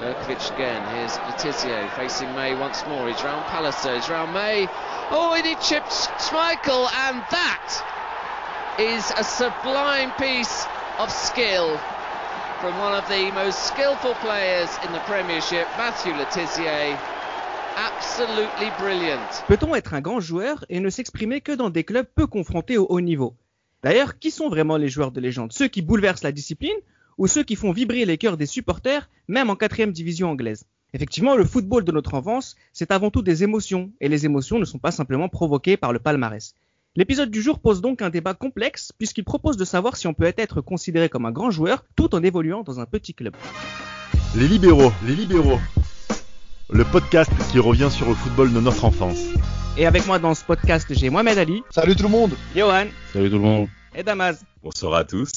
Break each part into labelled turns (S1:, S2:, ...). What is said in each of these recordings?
S1: Urkovic again. Here's Letizia facing May once more. He's round Pallister. He's round May. Oh, and he chips Schmeichel, and that is a sublime piece of skill from one of the most skillful players in the Premiership, Matthew Letizia. Absolutely brilliant.
S2: Peut-on être un grand joueur et ne s'exprimer que dans des clubs peu confrontés au haut niveau? D'ailleurs, qui sont vraiment les joueurs de légende? Ceux qui bouleversent la discipline ou ceux qui font vibrer les cœurs des supporters, même en quatrième division anglaise Effectivement, le football de notre enfance, c'est avant tout des émotions, et les émotions ne sont pas simplement provoquées par le palmarès. L'épisode du jour pose donc un débat complexe, puisqu'il propose de savoir si on peut être considéré comme un grand joueur tout en évoluant dans un petit club.
S3: Les libéraux, les libéraux. Le podcast qui revient sur le football de notre enfance.
S2: Et avec moi dans ce podcast, j'ai Mohamed Ali.
S4: Salut tout le monde.
S2: Johan.
S5: Salut tout le monde.
S2: Et Damas.
S5: Bonsoir à tous.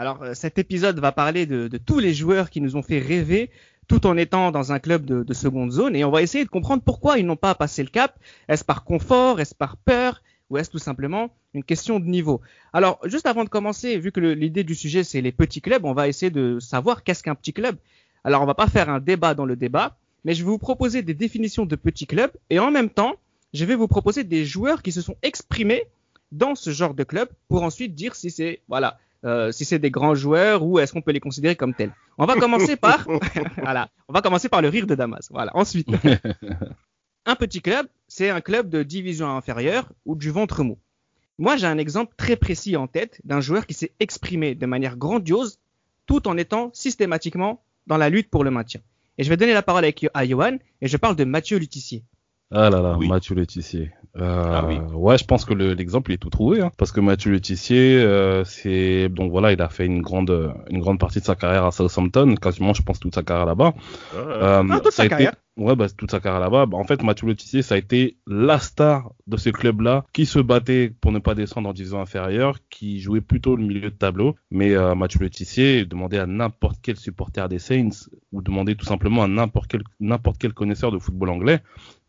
S2: Alors euh, cet épisode va parler de, tous les joueurs qui nous ont fait rêver tout en étant dans un club de, de seconde zone et on va essayer de comprendre pourquoi ils n'ont pas passé le cap. Est-ce par confort Est-ce par peur ou est-ce tout simplement une question de niveau? Alors, juste avant de commencer, vu que l'idée du sujet c'est les petits clubs, on va essayer de savoir qu'est-ce qu'un petit club. Alors, on va pas faire un débat dans le débat, mais je vais vous proposer des définitions de petits clubs et en même temps, je vais vous proposer des joueurs qui se sont exprimés dans ce genre de club pour ensuite dire si c'est voilà euh, si c'est des grands joueurs ou est-ce qu'on peut les considérer comme tels? On va commencer par voilà, on va commencer par le rire de Damas. Voilà. Ensuite, un petit club, c'est un club de division inférieure ou du ventre mou. Moi, j'ai un exemple très précis en tête d'un joueur qui s'est exprimé de manière grandiose tout en étant systématiquement dans la lutte pour le maintien. Et je vais donner la parole à Johan et je parle de Mathieu Lutissier.
S5: Ah là là, Mathieu Letizier. Euh, ah oui. Ouais, je pense que l'exemple est tout trouvé, hein, parce que Mathieu Letizier, euh, c'est donc voilà, il a fait une grande une grande partie de sa carrière à Southampton, quasiment, je pense toute sa carrière là-bas.
S2: Euh, ah, toute sa carrière.
S5: Ouais, bah, toute sa carrière là-bas. Bah, en fait, Mathieu Letizier, ça a été la star de ce club-là, qui se battait pour ne pas descendre en division inférieure, qui jouait plutôt le milieu de tableau. Mais euh, Mathieu Letizier demandait à n'importe quel supporter des Saints, ou demandait tout simplement à n'importe quel n'importe quel connaisseur de football anglais,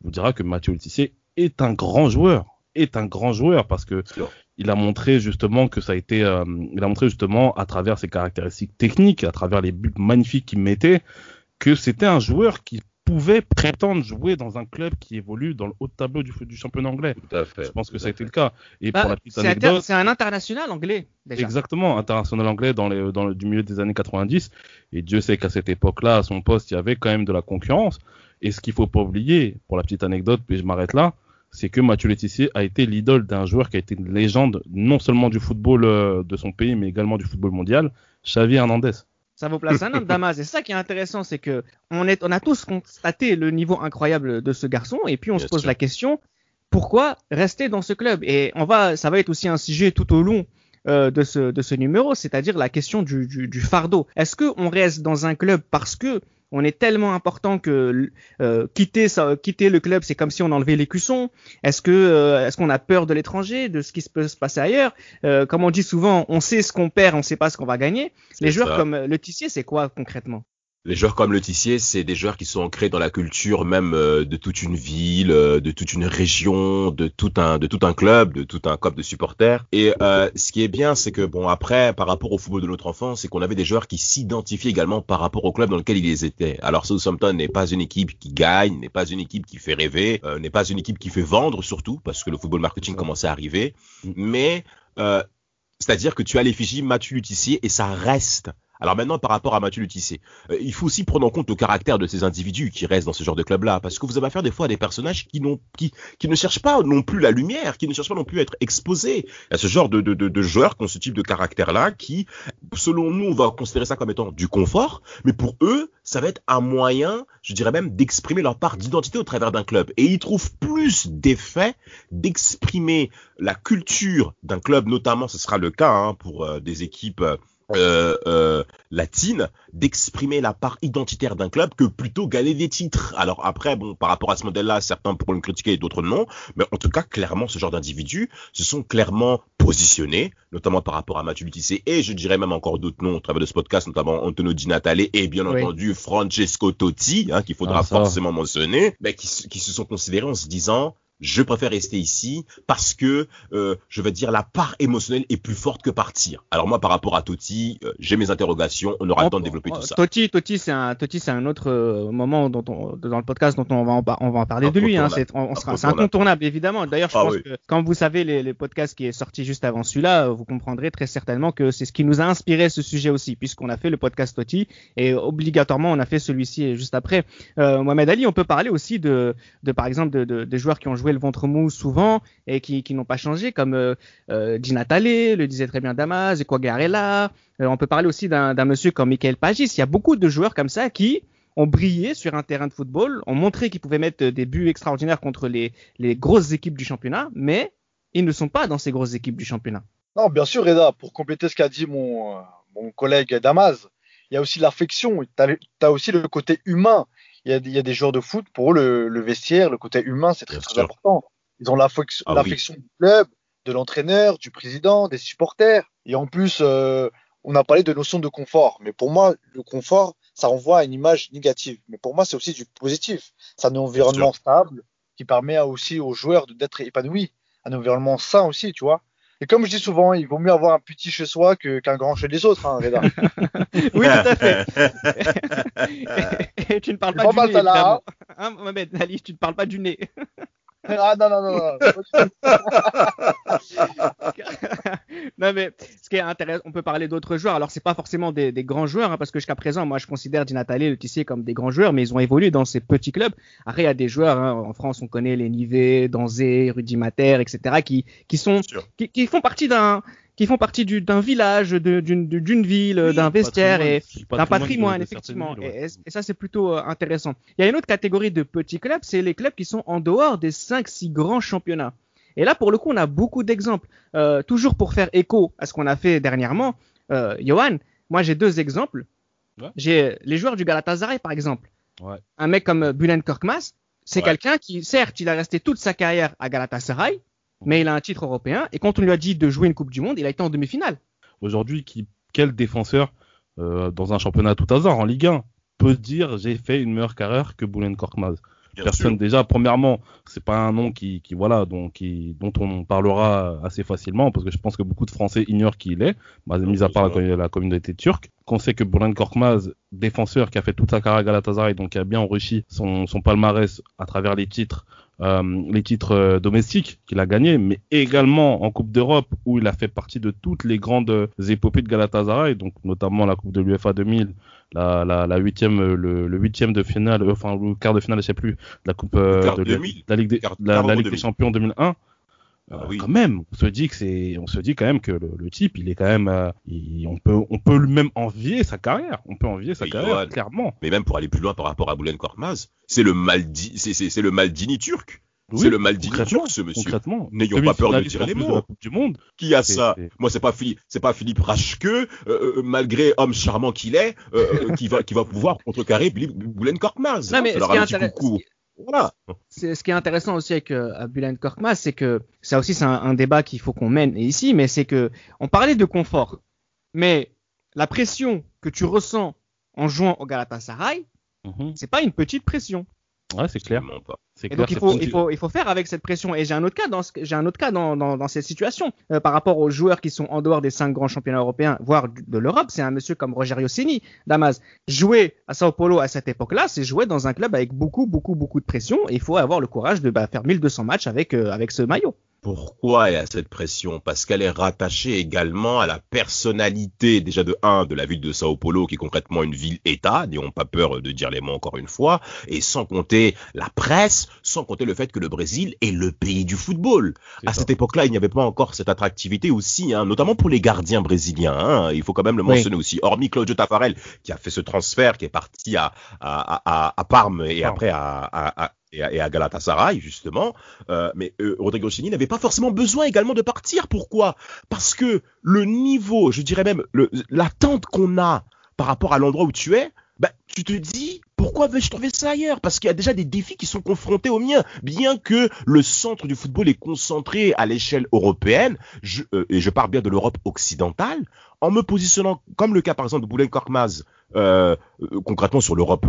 S5: vous dira que Mathieu Letizier est un grand joueur, est un grand joueur parce que il a montré justement que ça a été, euh, il a montré justement à travers ses caractéristiques techniques, à travers les buts magnifiques qu'il mettait, que c'était un joueur qui pouvait prétendre jouer dans un club qui évolue dans le haut tableau du, du championnat anglais.
S3: Tout à fait.
S5: Je pense que ça a été le cas.
S2: Et bah, pour la petite anecdote, c'est un international anglais. Déjà.
S5: Exactement, international anglais dans, les, dans le, du milieu des années 90. Et Dieu sait qu'à cette époque-là, à son poste, il y avait quand même de la concurrence. Et ce qu'il faut pas oublier, pour la petite anecdote, puis je m'arrête là, c'est que Mathieu Laetitia a été l'idole d'un joueur qui a été une légende non seulement du football euh, de son pays, mais également du football mondial, Xavi Hernandez.
S2: Ça vous place un homme, Damas. Et c'est ça qui est intéressant, c'est que on, est, on a tous constaté le niveau incroyable de ce garçon, et puis on se pose la question pourquoi rester dans ce club? Et on va, ça va être aussi un sujet tout au long euh, de, ce, de ce numéro, c'est-à-dire la question du, du, du fardeau. Est-ce qu'on reste dans un club parce que on est tellement important que euh, quitter ça, quitter le club, c'est comme si on enlevait les cuissons. Est-ce que euh, est-ce qu'on a peur de l'étranger, de ce qui peut se passer ailleurs? Euh, Comme on dit souvent, on sait ce qu'on perd, on sait pas ce qu'on va gagner. Les joueurs comme le Tissier, c'est quoi concrètement?
S6: Les joueurs comme le Tissier, c'est des joueurs qui sont ancrés dans la culture même euh, de toute une ville, euh, de toute une région, de tout un de tout un club, de tout un club de supporters. Et euh, ce qui est bien, c'est que bon après, par rapport au football de notre enfance, c'est qu'on avait des joueurs qui s'identifiaient également par rapport au club dans lequel ils étaient. Alors Southampton n'est pas une équipe qui gagne, n'est pas une équipe qui fait rêver, n'est pas une équipe qui fait vendre surtout parce que le football marketing commençait à arriver. Mais c'est-à-dire que tu as l'effigie Mathieu Lutissier et ça reste alors maintenant, par rapport à Mathieu Lutissé, euh, il faut aussi prendre en compte le caractère de ces individus qui restent dans ce genre de club-là, parce que vous avez affaire des fois à des personnages qui, qui, qui ne cherchent pas non plus la lumière, qui ne cherchent pas non plus à être exposés à ce genre de, de, de, de joueurs qui ont ce type de caractère-là, qui, selon nous, on va considérer ça comme étant du confort, mais pour eux, ça va être un moyen, je dirais même, d'exprimer leur part d'identité au travers d'un club. Et ils trouvent plus d'effet d'exprimer la culture d'un club, notamment, ce sera le cas hein, pour euh, des équipes euh, euh, latine d'exprimer la part identitaire d'un club que plutôt gagner des titres. Alors après, bon, par rapport à ce modèle-là, certains pourront le critiquer et d'autres non, mais en tout cas, clairement, ce genre d'individus se sont clairement positionnés, notamment par rapport à Mathieu Lutissé et je dirais même encore d'autres noms au travers de ce podcast, notamment Antonio Di Natale et bien entendu Francesco Totti, hein, qu'il faudra ah, forcément mentionner, mais qui, qui se sont considérés en se disant je préfère rester ici parce que euh, je vais dire la part émotionnelle est plus forte que partir. Alors moi par rapport à Totti, euh, j'ai mes interrogations, on aura le temps de développer tout ça.
S2: Totti, Totti c'est un Totti c'est un autre euh, moment dont on, dans le podcast dont on va en, on va en parler de lui hein, c'est on, sera c'est incontournable évidemment. D'ailleurs, je ah, pense que quand vous savez les, les, podcasts qui est sorti juste avant celui-là, vous comprendrez très certainement que c'est ce qui nous a inspiré ce sujet aussi puisqu'on a fait le podcast Totti et obligatoirement on a fait celui-ci juste après. Mohamed Ali, on peut parler aussi de, de par exemple de, de, de joueurs qui ont joué le ventre mou souvent et qui, n'ont pas changé, comme euh, euh Di Natale, le disait très bien Damas, Equagarella. Euh, on peut parler aussi d'un monsieur comme Michael Pagis. Il y a beaucoup de joueurs comme ça qui ont brillé sur un terrain de football, ont montré qu'ils pouvaient mettre des buts extraordinaires contre les, grosses équipes du championnat, mais ils ne sont pas dans ces grosses équipes du championnat.
S4: Non, bien sûr, Reda, pour compléter ce qu'a dit mon, euh, mon collègue Damas, il y a aussi l'affection, tu as, aussi le côté humain il y, a, il y a des joueurs de foot, pour eux, le, le vestiaire, le côté humain, c'est très, très important. Ils ont l'affection ah, du club, de l'entraîneur, du président, des supporters. Et en plus, euh, on a parlé de notion de confort. Mais pour moi, le confort, ça renvoie à une image négative. Mais pour moi, c'est aussi du positif. C'est un environnement stable qui permet aussi aux joueurs d'être épanouis. Un environnement sain aussi, tu vois. Et comme je dis souvent, il vaut mieux avoir un petit chez soi qu'un grand chez les autres, hein, Reda.
S2: oui, tout à fait. et, tu ne parles pas du nez, hein, Mohamed Ali, tu ne parles pas du nez.
S4: Ah non, non, non, non.
S2: non, mais ce qui est intéressant, on peut parler d'autres joueurs. Alors, c'est pas forcément des, des grands joueurs, hein, parce que jusqu'à présent, moi, je considère Di Natale, le Tissier comme des grands joueurs, mais ils ont évolué dans ces petits clubs. Après, il y a des joueurs, hein, en France, on connaît les Nivet, Danzé, Rudy Mater, etc., qui, qui sont, qui, qui, font partie d'un, qui font partie d'un village, d'une ville, d'un vestiaire et d'un patrimoine, effectivement. et, ça, c'est plutôt euh, intéressant. Il y a une autre catégorie de petits clubs, c'est les clubs qui sont en dehors des 5-6 grands championnats. Et là, pour le coup, on a beaucoup d'exemples. Euh, toujours pour faire écho à ce qu'on a fait dernièrement, euh, Johan, moi j'ai deux exemples. J'ai les joueurs du Galatasaray, par exemple. Ouais. Un mec comme Bulen Korkmaz, c'est quelqu'un qui, certes, il a resté toute sa carrière à Galatasaray, mais il a un titre européen. Et quand on lui a dit de jouer une Coupe du Monde, il a été en demi-finale.
S5: Aujourd'hui, quel défenseur euh, dans un championnat tout hasard en Ligue 1 peut dire j'ai fait une meilleure carrière que Boulen Korkmaz? Personne déjà. Premièrement, c'est pas un nom qui, qui voilà, donc qui, dont on parlera assez facilement parce que je pense que beaucoup de Français ignorent qui il est, bah, mis à part la, communauté turque. Qu'on sait que Bülent Korkmaz, défenseur qui a fait toute sa carrière à Galatasaray, donc qui a bien enrichi son, son palmarès à travers les titres, les titres euh, domestiques qu'il a gagnés, mais également en Coupe d'Europe où il a fait partie de toutes les grandes épopées de Galatasaray, donc notamment la Coupe de l'UEFA 2000, la, la, la huitième, le, le huitième de finale, euh, enfin le quart de finale, je sais plus, la Coupe de, la Ligue, des, la, Ligue des Champions 2001. Ah oui. quand même, on se dit que c'est, on se dit quand même que le, le type, il est quand même, on peut, on peut même envier sa carrière, on peut envier sa carrière, clairement.
S6: Mais même pour aller plus loin par rapport à Boulen Korkmaz, c'est le Maldi, c'est le Maldini turc c'est le Maldini turc, ce monsieur.
S5: Concrètement.
S6: N'ayons pas peur de dire les mots.
S5: du Monde.
S6: Qui a ça Moi, c'est pas Philippe, c'est pas Philippe Rachke, euh, euh, malgré homme charmant qu'il est, euh, qui va qui va pouvoir contrecarrer Boulen Korkmaz.
S2: Non, mais ce qui, voilà. ce qui est intéressant aussi avec euh, Bülent Korkmaz, c'est que ça aussi c'est un, débat qu'il faut qu'on mène ici, mais c'est que on parlait de confort, mais la pression que tu ressens en jouant au Galatasaray, mm c'est pas une petite pression.
S5: Ouais, c'est clair.
S2: Et donc il faut, il, faut, il faut faire avec cette pression. Et j'ai un autre cas dans, j'ai un autre cas dans, dans, dans cette situation euh, par rapport aux joueurs qui sont en dehors des cinq grands championnats européens, voire de l'Europe. C'est un monsieur comme Rogerio Ceni, Damas. Jouer à Sao Paulo à cette époque-là, c'est jouer dans un club avec beaucoup, beaucoup, beaucoup de pression. Et il faut avoir le courage de bah, faire 1200 matchs avec, euh, avec ce maillot.
S6: Pourquoi il y a cette pression? Parce qu'elle est rattachée également à la personnalité déjà de un de la ville de Sao Paulo qui est concrètement une ville-État, n'ayons pas peur de dire les mots encore une fois, et sans compter la presse, sans compter le fait que le Brésil est le pays du football. À cette époque-là, il n'y avait pas encore cette attractivité aussi, hein, notamment pour les gardiens brésiliens. Hein, il faut quand même le mentionner aussi. Hormis Claudio Tafarel qui a fait ce transfert, qui est parti à, à, à, à Parme et après à, à, et à, Galatasaray justement. Euh, mais euh, Rodrigo Chini n'avait pas forcément besoin également de partir. Pourquoi? Parce que le niveau, je dirais même l'attente qu'on a par rapport à l'endroit où tu es, bah, tu te dis pourquoi vais-je trouver ça ailleurs? Parce qu'il y a déjà des défis qui sont confrontés aux miens. Bien que le centre du football est concentré à l'échelle européenne, je, euh, et je parle bien de l'Europe occidentale, en me positionnant comme le cas par exemple de Boulen Korkmaz, euh, euh, concrètement sur l'Europe,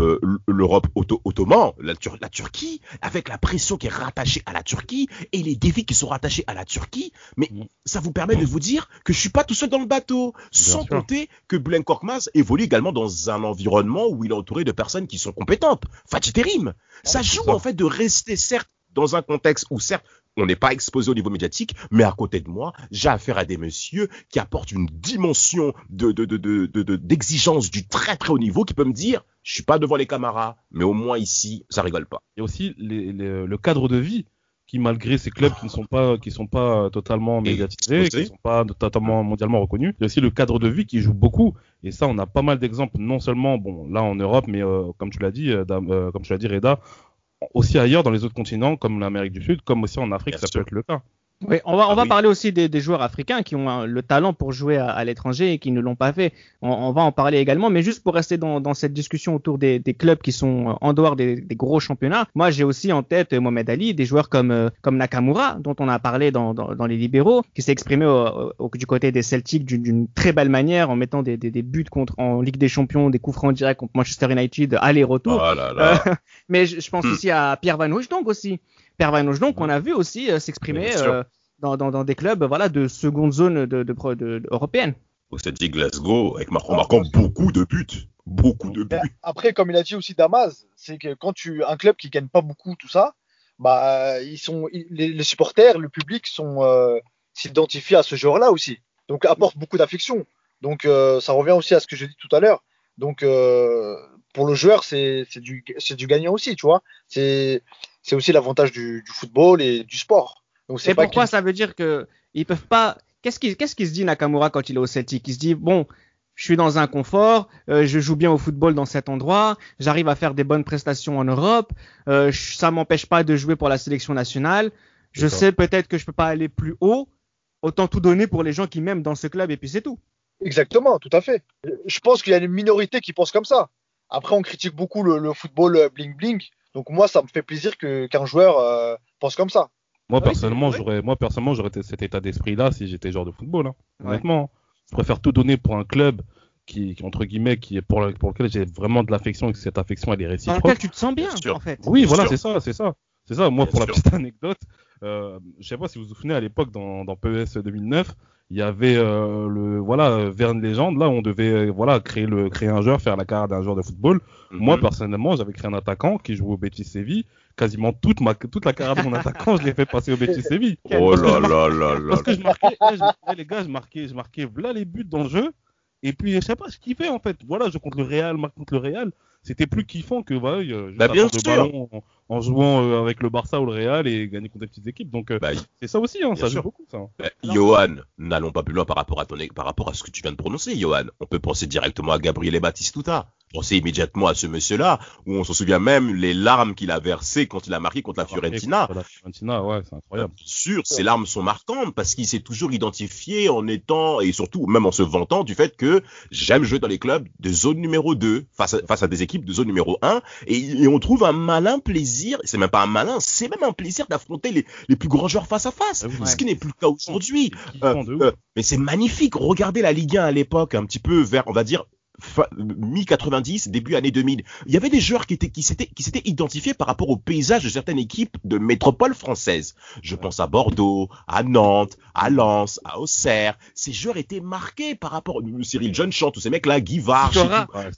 S6: l'Europe ottoman, la, la, Turquie, avec la pression qui est rattachée à la Turquie et les défis qui sont rattachés à la Turquie, mais mm. ça vous permet de vous dire que je suis pas tout seul dans le bateau, sans compter que Boulen Korkmaz évolue également dans un environnement où il est entouré de personnes qui sont compétentes. Fatih Terim, ça joue en fait de rester certes dans un contexte où certes on n'est pas exposé au niveau médiatique, mais à côté de moi, j'ai affaire à des messieurs qui apportent une dimension de, d'exigence du très très haut niveau qui peut me dire, je suis pas devant les camarades, mais au moins ici, ça rigole pas.
S5: Il y a aussi le cadre de vie qui, malgré ces clubs qui ne sont pas, qui sont pas totalement médiatisés, qui ne sont pas totalement mondialement reconnus, il y a aussi le cadre de vie qui joue beaucoup. Et ça, on a pas mal d'exemples, non seulement, bon, là en Europe, mais euh, comme tu l'as dit, euh, euh, comme tu l'as dit, Reda, aussi ailleurs dans les autres continents, comme l'Amérique du Sud, comme aussi en Afrique, ça peut être le cas.
S2: Oui, on va, on va ah parler aussi des, des, joueurs africains qui ont le talent pour jouer à, à l'étranger et qui ne l'ont pas fait. On, on, va en parler également, mais juste pour rester dans, dans cette discussion autour des, des, clubs qui sont en dehors des, des gros championnats, moi j'ai aussi en tête Mohamed Ali, des joueurs comme, euh, comme Nakamura, dont on a parlé dans, dans, dans les libéraux, qui s'est exprimé au, au, du côté des Celtics d'une très belle manière en mettant des, des, buts contre en Ligue des Champions, des coups francs directs contre Manchester United, aller-retour.
S6: Oh.
S2: Euh, mais je, je pense hmm. aussi à Pierre Van Hooydonk aussi. Pierre Van Hooydonk, on a vu aussi euh, s'exprimer dans, dans, dans, des clubs voilà, de seconde zone de, de, de, européenne.
S6: Dit Glasgow, avec marquant, marquant beaucoup de buts. Beaucoup de buts.
S4: Après, comme il a dit aussi Damas, c'est que quand tu un club qui gagne pas beaucoup, tout ça, bah ils sont les, supporters, le public sont euh, s'identifient à ce joueur-là aussi. Donc apporte beaucoup d'affection. Donc euh, ça revient aussi à ce que j'ai dit tout à l'heure. Donc euh, pour le joueur, c'est du c'est du gagnant aussi, tu vois. C'est c'est aussi l'avantage du, du football et du sport.
S2: Et pourquoi ça veut dire que ils peuvent pas Qu'est-ce qu'il qu'est-ce se dit Nakamura quand il est au Celtic? Il se dit bon, je suis dans un confort, euh, je joue bien au football dans cet endroit, j'arrive à faire des bonnes prestations en Europe, euh, ça m'empêche pas de jouer pour la sélection nationale. Je sais peut-être que je peux pas aller plus haut, autant tout donner pour les gens qui m'aiment dans ce club et puis c'est tout.
S4: Exactement, tout à fait. Je pense qu'il y a une minorité qui pense comme ça. Après, on critique beaucoup le, football bling bling, donc moi, ça me fait plaisir que qu'un joueur euh, pense comme ça.
S5: Moi, personnellement, j'aurais, moi, personnellement, j'aurais cet état d'esprit-là si j'étais joueur de football. Hein. Honnêtement, je préfère tout donner pour un club qui, entre guillemets, qui est pour, pour lequel j'ai vraiment de l'affection et que cette affection, elle est réciproque.
S2: Dans lequel tu te sens bien, en fait.
S5: Oui, voilà, c'est ça, c'est ça. C'est ça. Moi, pour la petite anecdote, euh, je sais pas si vous vous souvenez à l'époque dans, dans PES 2009, il y avait euh, le voilà Verne Légende. Là on devait euh, voilà créer le créer un joueur faire la carrière d'un joueur de football. Mhm. moi personnellement j'avais créé un attaquant qui jouait au Betis Séville. Quasiment toute ma toute la carrière de mon attaquant je l'ai fait passer au Betis Séville.
S6: Oh là là là là
S5: parce que je marquais eh, les gars je marquais je marquais. Là les buts dans le jeu. Et puis je sais pas ce qu'il fait en fait. Voilà je compte le Real marque contre le Real c'était plus kiffant que voilà, je
S6: bah, bien sûr.
S5: Ballon en, jouant euh, avec le Barça ou le Real et gagner contre des petites équipes. Donc euh, bah, c'est ça aussi, hein, ça joue beaucoup ça.
S6: Bah, Johan, n'allons pas plus loin par rapport à ton par rapport à ce que tu viens de prononcer, Johan. On peut penser directement à Gabriel Batistuta pensez immédiatement à ce monsieur-là, où on se souvient même les larmes qu'il a versées quand il a marqué contre la Fiorentina.
S5: la Fiorentina, ouais, c'est incroyable.
S6: Bien sûr, ces larmes sont marquantes parce qu'il s'est toujours identifié en étant, et surtout même en se vantant du fait que j'aime jouer dans les clubs de zone numéro 2 face à, face à des équipes de zone numéro 1 et, on trouve un malin plaisir, c'est même pas un malin, c'est même un plaisir d'affronter les, les, plus grands joueurs face à face, ah ce qui n'est plus le cas aujourd'hui. Euh, euh, mais c'est magnifique, regardez la Ligue 1 à l'époque, un petit peu vers, on va dire, mi-90, début année 2000. Il y avait des joueurs qui étaient, qui s'étaient, qui s'étaient identifiés par rapport au paysage de certaines équipes de métropole française. Je pense à Bordeaux, à Nantes, à Lens, à Auxerre. Ces joueurs étaient marqués par rapport, Cyril John tous ces mecs-là, Guy Varch,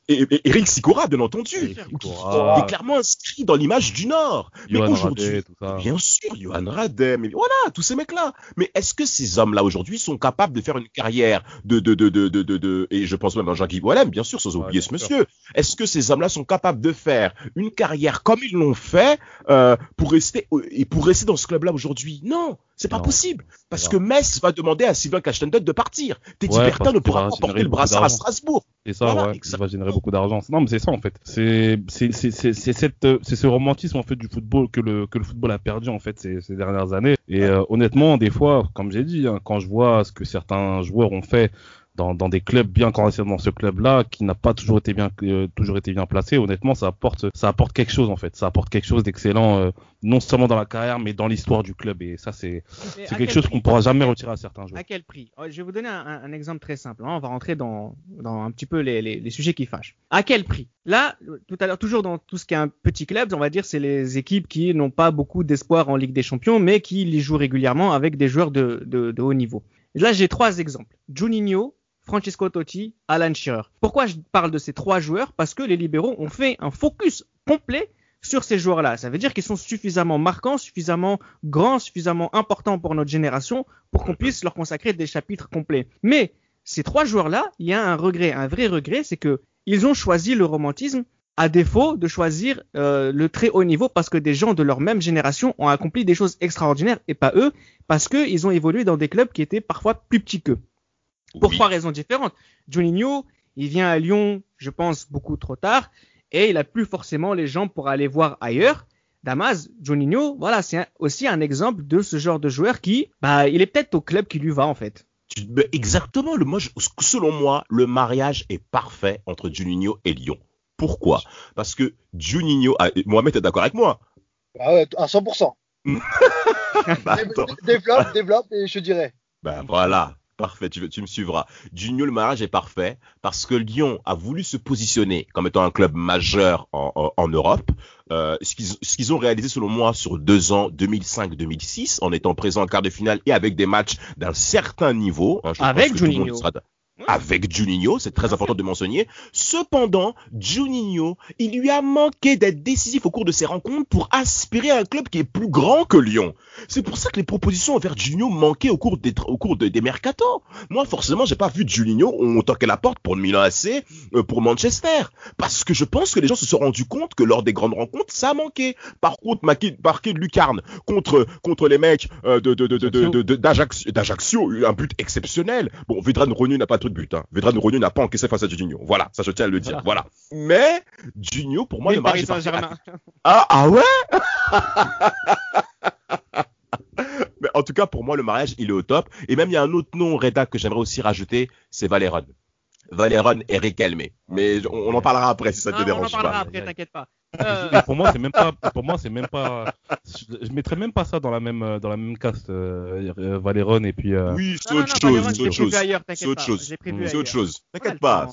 S6: et, Eric Sicora, bien entendu, qui est clairement inscrit dans l'image du Nord.
S5: mais aujourd'hui,
S6: bien sûr, Johan Radem, mais voilà, tous ces mecs-là. Mais est-ce que ces hommes-là aujourd'hui sont capables de faire une carrière de, de, de, de, de, de, et je pense même à Jean-Guy Voilà, bien sûr, sans oublier ce monsieur. Est-ce que ces hommes-là sont capables de faire une carrière comme ils l'ont fait euh, pour rester et pour rester dans ce club-là aujourd'hui? Non, c'est pas possible. Parce que Metz va demander à Sylvain Castendet de partir. Teddy ouais, Bertin ne pourra pas porter le brassard à Strasbourg.
S5: C'est ça, ouais, ça va générer beaucoup d'argent. Non, mais c'est ça en fait. C'est ce romantisme en fait du football que le que le football a perdu en fait ces, ces dernières années. Et euh, honnêtement, des fois, comme j'ai dit, hein, quand je vois ce que certains joueurs ont fait dans, dans des clubs bien correctement dans ce club-là, qui n'a pas toujours été bien, euh, toujours été bien placé. Honnêtement, ça apporte, ça apporte quelque chose en fait. Ça apporte quelque chose d'excellent, euh, non seulement dans la carrière, mais dans l'histoire du club. Et ça, c'est, c'est quelque
S2: quel
S5: chose qu'on pourra jamais retirer à certains joueurs.
S2: À quel prix Oh, Je vais vous donner un, exemple très simple. hein. On va rentrer dans, dans un petit peu les, les- les sujets qui fâchent. À quel prix Là, tout à l'heure, toujours dans tout ce qui est un petit club, on va dire, c'est les équipes qui n'ont pas beaucoup d'espoir en Ligue des Champions, mais qui les jouent régulièrement avec des joueurs de, de, de haut niveau. Là, j'ai trois exemples. Juninho, Francesco Totti, Alan Shearer. Pourquoi je parle de ces trois joueurs? Parce que les libéraux ont fait un focus complet sur ces joueurs-là. Ça veut dire qu'ils sont suffisamment marquants, suffisamment grands, suffisamment importants pour notre génération pour qu'on puisse leur consacrer des chapitres complets. Mais ces trois joueurs-là, il y a un regret, un vrai regret, c'est que ils ont choisi le romantisme à défaut de choisir euh, le très haut niveau parce que des gens de leur même génération ont accompli des choses extraordinaires et pas eux parce qu'ils ont évolué dans des clubs qui étaient parfois plus petits qu'eux pour
S6: Oui.
S2: trois raisons différentes. Juninho, il vient à Lyon, je pense, beaucoup trop tard, et il a plus forcément les jambes pour aller voir ailleurs. Damas, Juninho, voilà, c'est aussi un exemple de ce genre de joueur qui, bah, il est peut-être au club qui lui va en fait.
S6: Exactement. Le, moi, je- selon moi, le mariage est parfait entre Juninho et Lyon. Pourquoi? Parce que Juninho, ah, Mohamed est d'accord avec moi.
S4: Ah ouais, à 100%.
S6: Bah,
S4: développe, développe et je dirais.
S6: Ben voilà, parfait, tu, tu me suivras. Juninho, le mariage est parfait parce que Lyon a voulu se positionner comme étant un club majeur en, en- en Europe. Euh, ce qu'ils ont réalisé selon moi sur deux ans, 2005-2006, en étant présent en quart de finale et avec des matchs d'un certain niveau. hein, je
S2: Avec Juninho.
S6: sera Avec Juninho, c'est très important de mentionner. Cependant, Juninho, il lui a manqué d'être décisif au cours de ses rencontres pour aspirer à un club qui est plus grand que Lyon. C'est pour ça que les propositions envers Juninho manquaient au cours des, au cours de- des mercato. Moi, forcément, j'ai pas vu Juninho, on toquait la porte pour Milan AC, euh, pour Manchester. Parce que je pense que les gens se sont rendus compte que lors des grandes rencontres, ça a manqué. Par contre, marqué, de Lucarne contre, contre les mecs euh, de, de, de, de, de- d'Ajaccio, un but exceptionnel. Bon, Vedran Ronu n'a pas trop de but. Hein. Vedran Ronu n'a pas encaissé face à Juninho. Voilà, ça je tiens à le dire. Voilà. Mais, Juninho, pour moi,
S2: Mais
S6: le
S2: Paris. Saint-Germain.
S6: Ah, ah ouais? Mais en tout cas, pour moi, le mariage, il est au top. Et même, il y a un autre nom, Reda, que j'aimerais aussi rajouter, c'est Valéron. Valéron et Riquelme. Mais on, on en parlera après si ça te
S2: Ah, on en
S6: dérange
S2: parlera
S6: pas.
S2: après, t'inquiète pas. Euh,
S5: pour moi, c'est même pas, pour moi, c'est même pas, je, je mettrais même pas ça dans la même, euh, dans la même caste, euh, euh, Valéron et puis, euh,
S6: Oui, c'est autre chose, c'est autre chose. C'est
S2: t'inquiète
S6: autre
S2: pas,
S6: chose.
S2: je l'ai prévu
S6: C'est autre chose. T'inquiète
S2: Voilà,
S6: pas.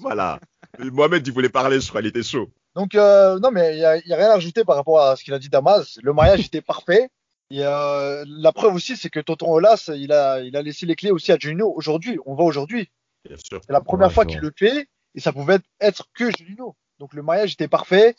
S6: Voilà. Mohamed, il voulait parler, je crois, il était chaud.
S4: Donc, euh, non, mais il n'y a, il y a rien à rajouter par rapport à ce qu'il a dit Damas. Le mariage était parfait. Et euh, la preuve aussi, c'est que Tonton Olas, il a, il a laissé les clés aussi à Juninho aujourd'hui. On voit aujourd'hui. C'est la première
S5: Ouais,
S4: fois qu'il le fait et ça pouvait être, que Juninho. Donc le mariage était parfait.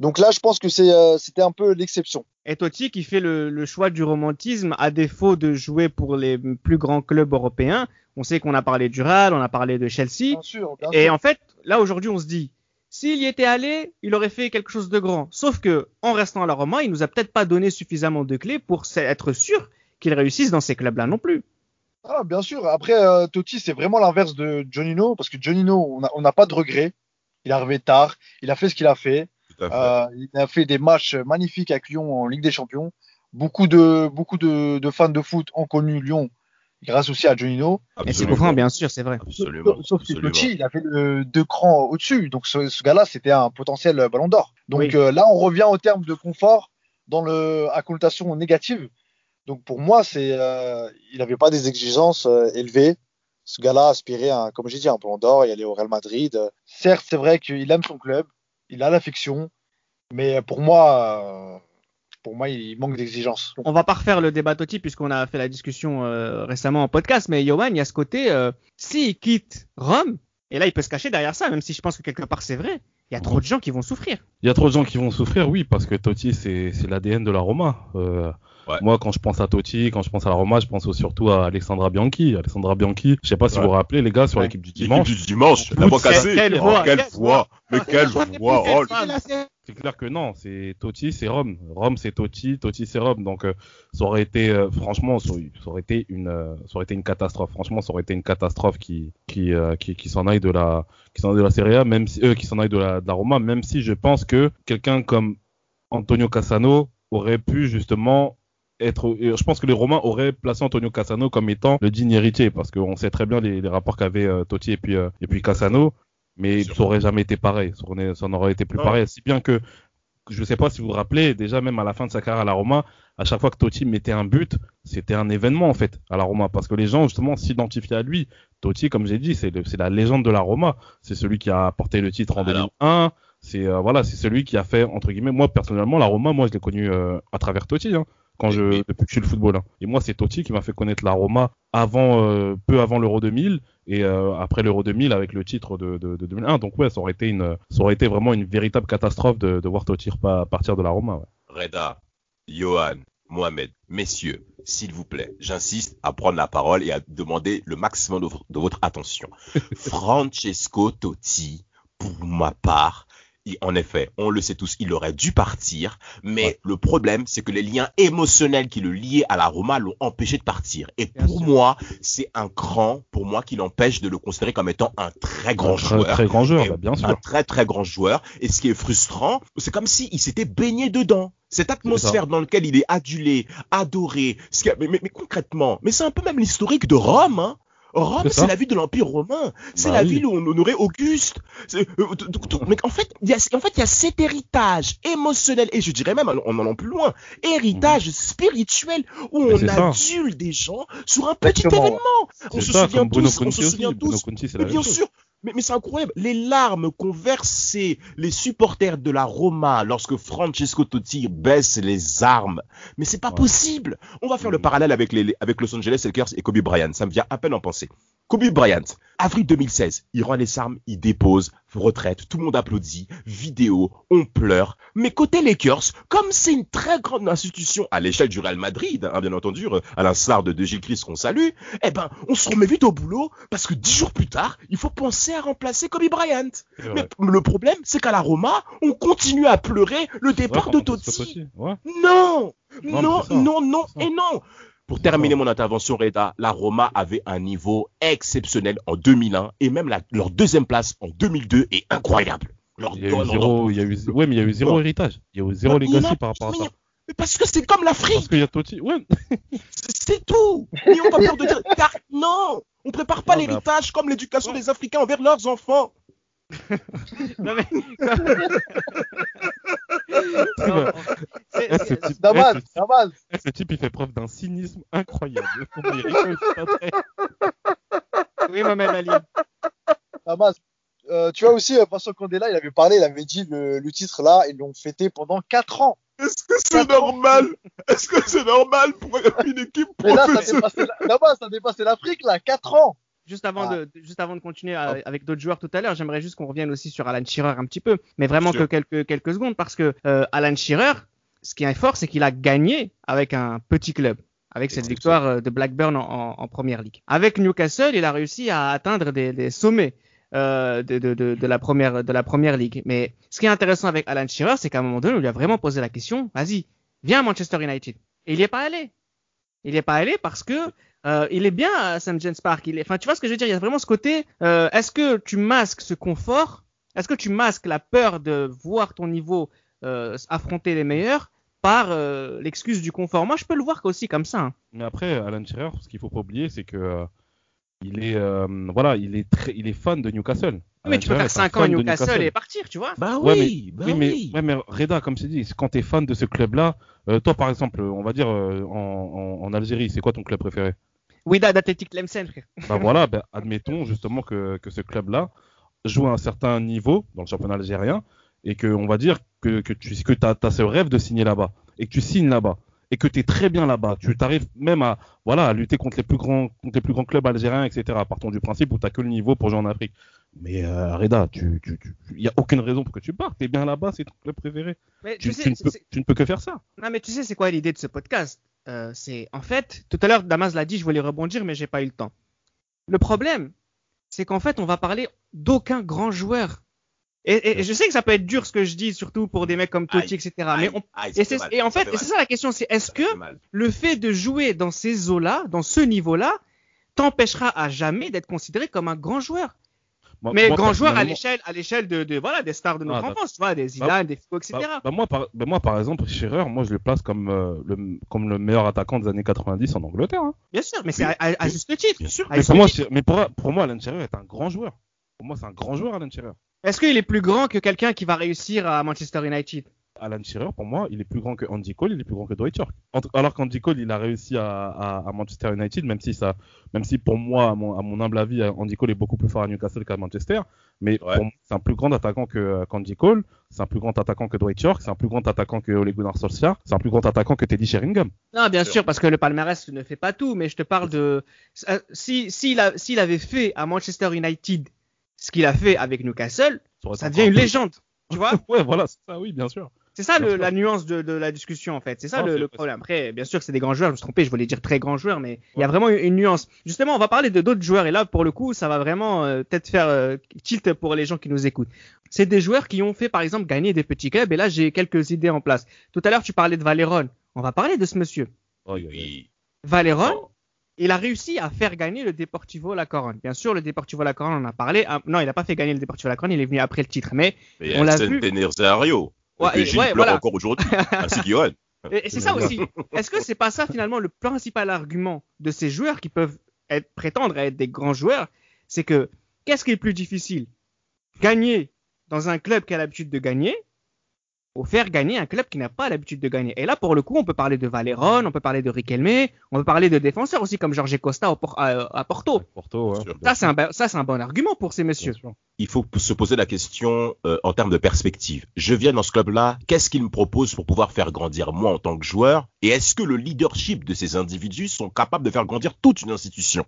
S4: Donc là, je pense que c'est, euh, c'était un peu l'exception.
S2: Et Totti qui fait le, le choix du romantisme à défaut de jouer pour les plus grands clubs européens. On sait qu'on a parlé du Real, on a parlé de Chelsea.
S4: Bien sûr. Bien
S2: Et
S4: sûr.
S2: en fait, là aujourd'hui, on se dit, s'il y était allé, il aurait fait quelque chose de grand. Sauf que, en restant à la Roma, il nous a peut-être pas donné suffisamment de clés pour être sûr qu'il réussisse dans ces clubs-là non plus.
S4: Ah, bien sûr. Après, euh, Totti, c'est vraiment l'inverse de Jonino parce que Jonino, on n'a on n'a pas de regret. Il est arrivé tard. Il a fait ce qu'il a fait. Euh, il a fait des matchs magnifiques avec Lyon en Ligue des Champions. Beaucoup de, beaucoup de, de fans de foot ont connu Lyon grâce aussi à Jonino.
S2: Et c'est courant, bien sûr, c'est vrai.
S6: Absolument.
S4: Sauf que
S6: absolument.
S4: Totti, il avait le deux crans au-dessus. Donc ce, ce gars-là, c'était un potentiel ballon d'or. Donc
S2: Oui.
S4: euh, là, on revient au terme de confort dans le à connotation négative. Donc pour moi, c'est euh, il n'avait pas des exigences euh, élevées. Ce gars-là aspirait à, comme j'ai dit, un ballon d'or. Il allait au Real Madrid. Certes, c'est vrai qu'il aime son club, il a l'affection, mais pour moi, euh, pour moi, il manque d'exigences.
S2: On va pas refaire le débat Totti puisqu'on a fait la discussion euh, récemment en podcast, mais Johan, il y a ce côté, s'il quitte Rome, et là il peut se cacher derrière ça, même si je pense que quelque part c'est vrai, il y a trop de gens qui vont souffrir.
S5: Il y a trop de gens qui vont souffrir, oui, parce que Totti, c'est l'ADN de la Roma. Euh,
S6: Ouais.
S5: Moi, quand je pense à Totti, quand je pense à la Roma, je pense surtout à Alexandra Bianchi. Alexandra Bianchi, je sais pas si
S6: Ouais.
S5: vous vous rappelez, les gars, sur
S2: Ouais.
S5: l'équipe du
S6: L'équipe
S5: dimanche.
S6: du dimanche, la voix cassée.
S2: quelle
S6: Oh,
S2: voix,
S6: quelle
S2: quelle
S6: voix, mais quelle voix. Oh,
S5: C'est clair que non, c'est Totti, c'est Rome. Rome, c'est Totti, Totti, c'est Rome. Donc, euh, ça aurait été, euh, franchement, ça, aurait été une, euh, ça aurait été une catastrophe. Franchement, ça aurait été une catastrophe qui, qui, qui, qui s'en aille de la, qui de la Serie A, même si, qui s'en aille de la, de la Roma, même si je pense que quelqu'un comme Antonio Cassano aurait pu justement être, je pense que les Romains auraient placé Antonio Cassano comme étant le digne héritier, parce qu'on sait très bien les, rapports qu'avaient Totti et puis et puis Cassano, mais ça aurait jamais été pareil, ça aurait, ça n'aurait été plus pareil. Si bien que je sais pas si vous vous rappelez, déjà même à la fin de sa carrière à la Roma, à chaque fois que Totti mettait un but, c'était un événement en fait à la Roma, parce que les gens justement s'identifiaient à lui. Totti, comme j'ai dit, c'est la légende de la Roma, c'est celui qui a porté le titre en
S6: Alors.
S5: 2001. C'est euh, voilà, c'est celui qui a fait entre guillemets. Moi personnellement, la Roma, moi je l'ai connu euh, à travers Totti, hein, quand je depuis que je suis le football. hein. Et moi, c'est Totti qui m'a fait connaître la Roma avant, euh, peu avant l'Euro 2000 et euh, après l'Euro 2000 avec le titre de, de, de 2001. Donc ouais, ça aurait été une, ça aurait été vraiment une véritable catastrophe de, de voir Totti pas partir de la Roma. ouais.
S6: Reda, Johan, Mohamed, messieurs, s'il vous plaît, j'insiste à prendre la parole et à demander le maximum de votre attention. Francesco Totti, pour ma part, en effet, on le sait tous, il aurait dû partir, mais
S5: Ouais.
S6: le problème, c'est que les liens émotionnels qui le liaient à la Roma l'ont empêché de partir. Et
S2: Bien
S6: pour
S2: sûr.
S6: moi, c'est un cran, pour moi, qui l'empêche de le considérer comme étant un très grand
S5: Un très,
S6: joueur.
S5: très grand joueur, bah, bien
S6: un
S5: sûr.
S6: très très grand joueur. Et ce qui est frustrant, c'est comme s'il s'était baigné dedans. Cette atmosphère dans laquelle il est adulé, adoré. Mais- mais concrètement, mais c'est un peu même l'historique de Rome. Hein. Rome,
S5: C'est
S6: la ville de l'Empire romain. C'est
S5: Bah
S6: la
S5: oui.
S6: ville où on honorait Auguste. Euh, t- Mais en fait, il y a, en fait, il y a cet héritage émotionnel et je dirais même, en allant plus loin, héritage spirituel où
S5: Mhm. Mais
S6: on
S5: ça.
S6: adule des gens sur un petit
S4: Exactement,
S6: événement. On se
S5: ça,
S6: souvient tous, on se souvient tous
S5: Conti, c'est
S6: mais
S5: la
S6: bien
S5: chose.
S6: sûr, mais, mais c'est incroyable. Les larmes qu'ont versées les supporters de la Roma lorsque Francesco Totti baisse les armes. Mais c'est pas
S5: Ouais.
S6: possible. On va faire le
S5: Mhm.
S6: parallèle avec, les, avec Los Angeles Lakers et Kobe Bryant. Ça me vient à peine en penser. Kobe Bryant, avril 2016, il rend les armes, il dépose, retraite, tout le monde applaudit, vidéo, on pleure. Mais côté Lakers, comme c'est une très grande institution à l'échelle du Real Madrid, hein, bien entendu, euh, à l'instar de, de Gilles Christ qu'on salue, eh ben, on se remet vite au boulot parce que dix jours plus tard, il faut penser à remplacer Kobe Bryant. Mais le problème, c'est qu'à la Roma, on continue à pleurer le départ de Totti.
S5: Ouais.
S6: Non,
S5: Non,
S6: non, non, et non. Pour terminer mon intervention, Reda, la Roma avait un niveau exceptionnel en 2001 et même la- leur deuxième place en 2002 est incroyable. Leur
S5: Il y a eu zéro, il y a eu, ouais, mais il y a eu zéro
S6: Non.
S5: héritage. Il y a eu zéro
S6: Non,
S5: legacy par rapport à ça.
S6: mais parce que c'est comme l'Afrique,
S5: Parce qu'il y a Totti. Ouais.
S6: c'est tout. N'ayons pas peur de dire. Car non, on prépare pas
S5: mais
S6: l'héritage comme l'éducation des Africains envers leurs enfants.
S2: Non, mais-
S5: ce
S2: c'est-
S5: type- ce type-
S4: Damas,
S5: ce type, il fait preuve d'un cynisme incroyable.
S2: Oui, Mohamed Ali.
S4: Damas. Euh, tu vois aussi, euh, Vincent Condela, il avait parlé, il avait dit le, le titre là, ils l'ont fêté pendant 4 ans.
S6: Est-ce que c'est normal? Est-ce que c'est normal pour une équipe
S4: Mais là, ça
S6: professionnelle?
S4: dépassé l'Afrique là, 4 ans.
S2: Juste avant,
S4: Ah.
S2: de, juste avant de continuer à- avec d'autres joueurs tout à l'heure, j'aimerais juste qu'on revienne aussi sur Alan Shearer un petit peu, mais vraiment que quelques, quelques secondes, parce que euh, Alan Shearer, ce qui est fort, c'est qu'il a gagné avec un petit club, avec cette victoire euh, de Blackburn en, en, en première ligue. Avec Newcastle, il a réussi à atteindre des, des sommets. euh, de, de, de, de la première de la première ligue. Mais ce qui est intéressant avec Alan Shearer, c'est qu'à un moment donné, on lui a vraiment posé la question vas-y, viens à Manchester United. Et il n'y est pas allé. Il n'y est pas allé parce que euh, il est bien à St James Park. Il est... Enfin, tu vois ce que je veux dire? Il y a vraiment ce côté. euh, Est-ce que tu masques ce confort? Est-ce que tu masques la peur de voir ton niveau euh, affronter les meilleurs par euh, l'excuse du confort? Moi, je peux le voir aussi comme ça. hein.
S5: Mais après, Alan Shearer, ce qu'il faut pas oublier, c'est que euh, il est, euh, voilà, il est très, il est fan de Newcastle.
S2: Mais tu peux faire
S5: est un
S2: 5 ans à Newcastle et partir, tu vois.
S6: Bah
S5: Ouais,
S6: oui, bah
S5: oui, mais,
S6: oui.
S5: ouais, mais Reda, comme je dit, quand tu es fan de ce club-là, euh, toi par exemple, on va dire euh, en, en, en Algérie, c'est quoi ton club préféré?
S2: Wydad Athletic Tlemcen, frère.
S5: Bah voilà, bah, admettons justement que, que ce club-là joue à un certain niveau dans le championnat algérien et que on va dire que, que tu que as, as ce rêve de signer là-bas et que tu signes là-bas et que tu es très bien là-bas, tu arrives même à voilà à lutter contre les plus grands contre les plus grands clubs algériens, etc. Partons du principe où tu que le niveau pour jouer en Afrique. Mais euh, Reda, tu tu tu y a aucune raison pour que tu partes. Tu es bien là-bas, c'est ton club préféré.
S2: Mais
S5: Tu,
S2: tu sais,
S5: tu ne
S2: c'est-
S5: peux,
S2: c'est-
S5: tu ne peux que faire ça.
S2: Non, mais tu sais, c'est quoi l'idée de ce podcast? Euh, C'est en fait, tout à l'heure, Damas l'a dit, je voulais rebondir, mais j'ai pas eu le temps. Le problème, c'est qu'en fait, on va parler d'aucun grand joueur. Et, et- et je sais que ça peut être dur ce que je dis, surtout pour des mecs comme Totti, etc.
S6: Aïe,
S2: mais on-
S6: aïe,
S2: et,
S6: mal,
S2: en fait, c'est ça la question, c'est est-ce que le fait de jouer dans ces eaux-là, dans ce niveau-là, t'empêchera à jamais d'être considéré comme un grand joueur?
S5: Moi-
S2: Mais
S5: moi,
S2: grand joueur à l'échelle, à l'échelle de, de, voilà, des stars de notre
S5: Ah, bah-
S2: enfance, tu vois, des Zidane, des Figo, etc.
S5: Bah, bah, moi, par, bah, moi, par exemple, Scherer, moi, je le place comme, euh, le, comme le meilleur attaquant des années 90 en Angleterre. hein.
S2: Bien sûr, mais c'est à, à- juste titre.
S6: Bien sûr.
S5: Mais pour moi. Scherer- mais pour, pour moi, Alan Shearer est un grand joueur. Pour moi, c'est un grand joueur, Alan Shearer.
S2: Est-ce qu'il est plus grand que quelqu'un qui va réussir à Manchester United?
S5: Alan Shearer, pour moi, il est plus grand que Andy Cole, il est plus grand que Dwight York. Alors qu'Andy Cole, il a réussi à, à, à Manchester United, même si ça, même si pour moi, à mon, à mon humble avis, Andy Cole est beaucoup plus fort à Newcastle qu'à Manchester. Mais
S6: Ouais.
S5: pour moi, c'est un plus grand attaquant que euh, qu'Andy Cole, c'est un plus grand attaquant que Dwight York, c'est un plus grand attaquant que Ole Gunnar Solskjaer, c'est un plus grand attaquant que Teddy Sheringham.
S2: Non, bien
S6: Sûr.
S2: parce que le palmarès ne fait pas tout, mais je te parle de euh, si s'il a- s'il avait fait à Manchester United ce qu'il a fait avec Newcastle, ça devient une légende. Tu vois
S5: Ouais, voilà, c'est ça, oui, bien sûr.
S2: C'est ça le- la nuance de, de la discussion en fait. C'est ça
S5: Non,
S2: le, problème. Après, bien sûr que c'est des grands joueurs. Je me suis trompé. Je voulais dire très grands joueurs, mais il y a vraiment une, une nuance. Justement, on va parler de d'autres joueurs et là, pour le coup, ça va vraiment euh, peut-être faire euh, tilt pour les gens qui nous écoutent. C'est des joueurs qui ont fait, par exemple, gagner des petits clubs. Et là, j'ai quelques idées en place. Tout à l'heure, tu parlais de Valéron. On va parler de ce monsieur.
S5: Oh,
S6: Oui.
S2: Valéron, il a réussi à faire gagner le Deportivo La Corogne. Bien sûr, le Deportivo La Corogne, on en a parlé. Ah, non, il n'a pas fait gagner le Deportivo La Corogne. Il est venu après le titre, mais
S6: Mais
S2: On l'a vu.
S6: Tenerzario.
S2: Ouais,
S6: que
S2: et-
S6: Gilles
S2: ouais,
S6: pleure
S2: voilà.
S6: encore aujourd'hui. Ainsi.
S2: Et, et c'est ça aussi. Est-ce que c'est pas ça finalement le principal argument de ces joueurs qui peuvent être, prétendre à être des grands joueurs? C'est que qu'est-ce qui est plus difficile? Gagner dans un club qui a l'habitude de gagner ou faire gagner un club qui n'a pas l'habitude de gagner Et là, pour le coup, on peut parler de Valéron, on peut parler de Riquelme, on peut parler de défenseurs aussi comme Jorge Costa au Por- à, à Porto.
S5: Porto, ouais.
S2: Ça, c'est un, ba- ça, c'est un bon argument pour ces messieurs.
S6: il faut se poser la question euh, en termes de perspective. Je viens dans ce club-là, qu'est-ce qu'il me propose pour pouvoir faire grandir moi en tant que joueur? Et est-ce que le leadership de ces individus sont capables de faire grandir toute une institution?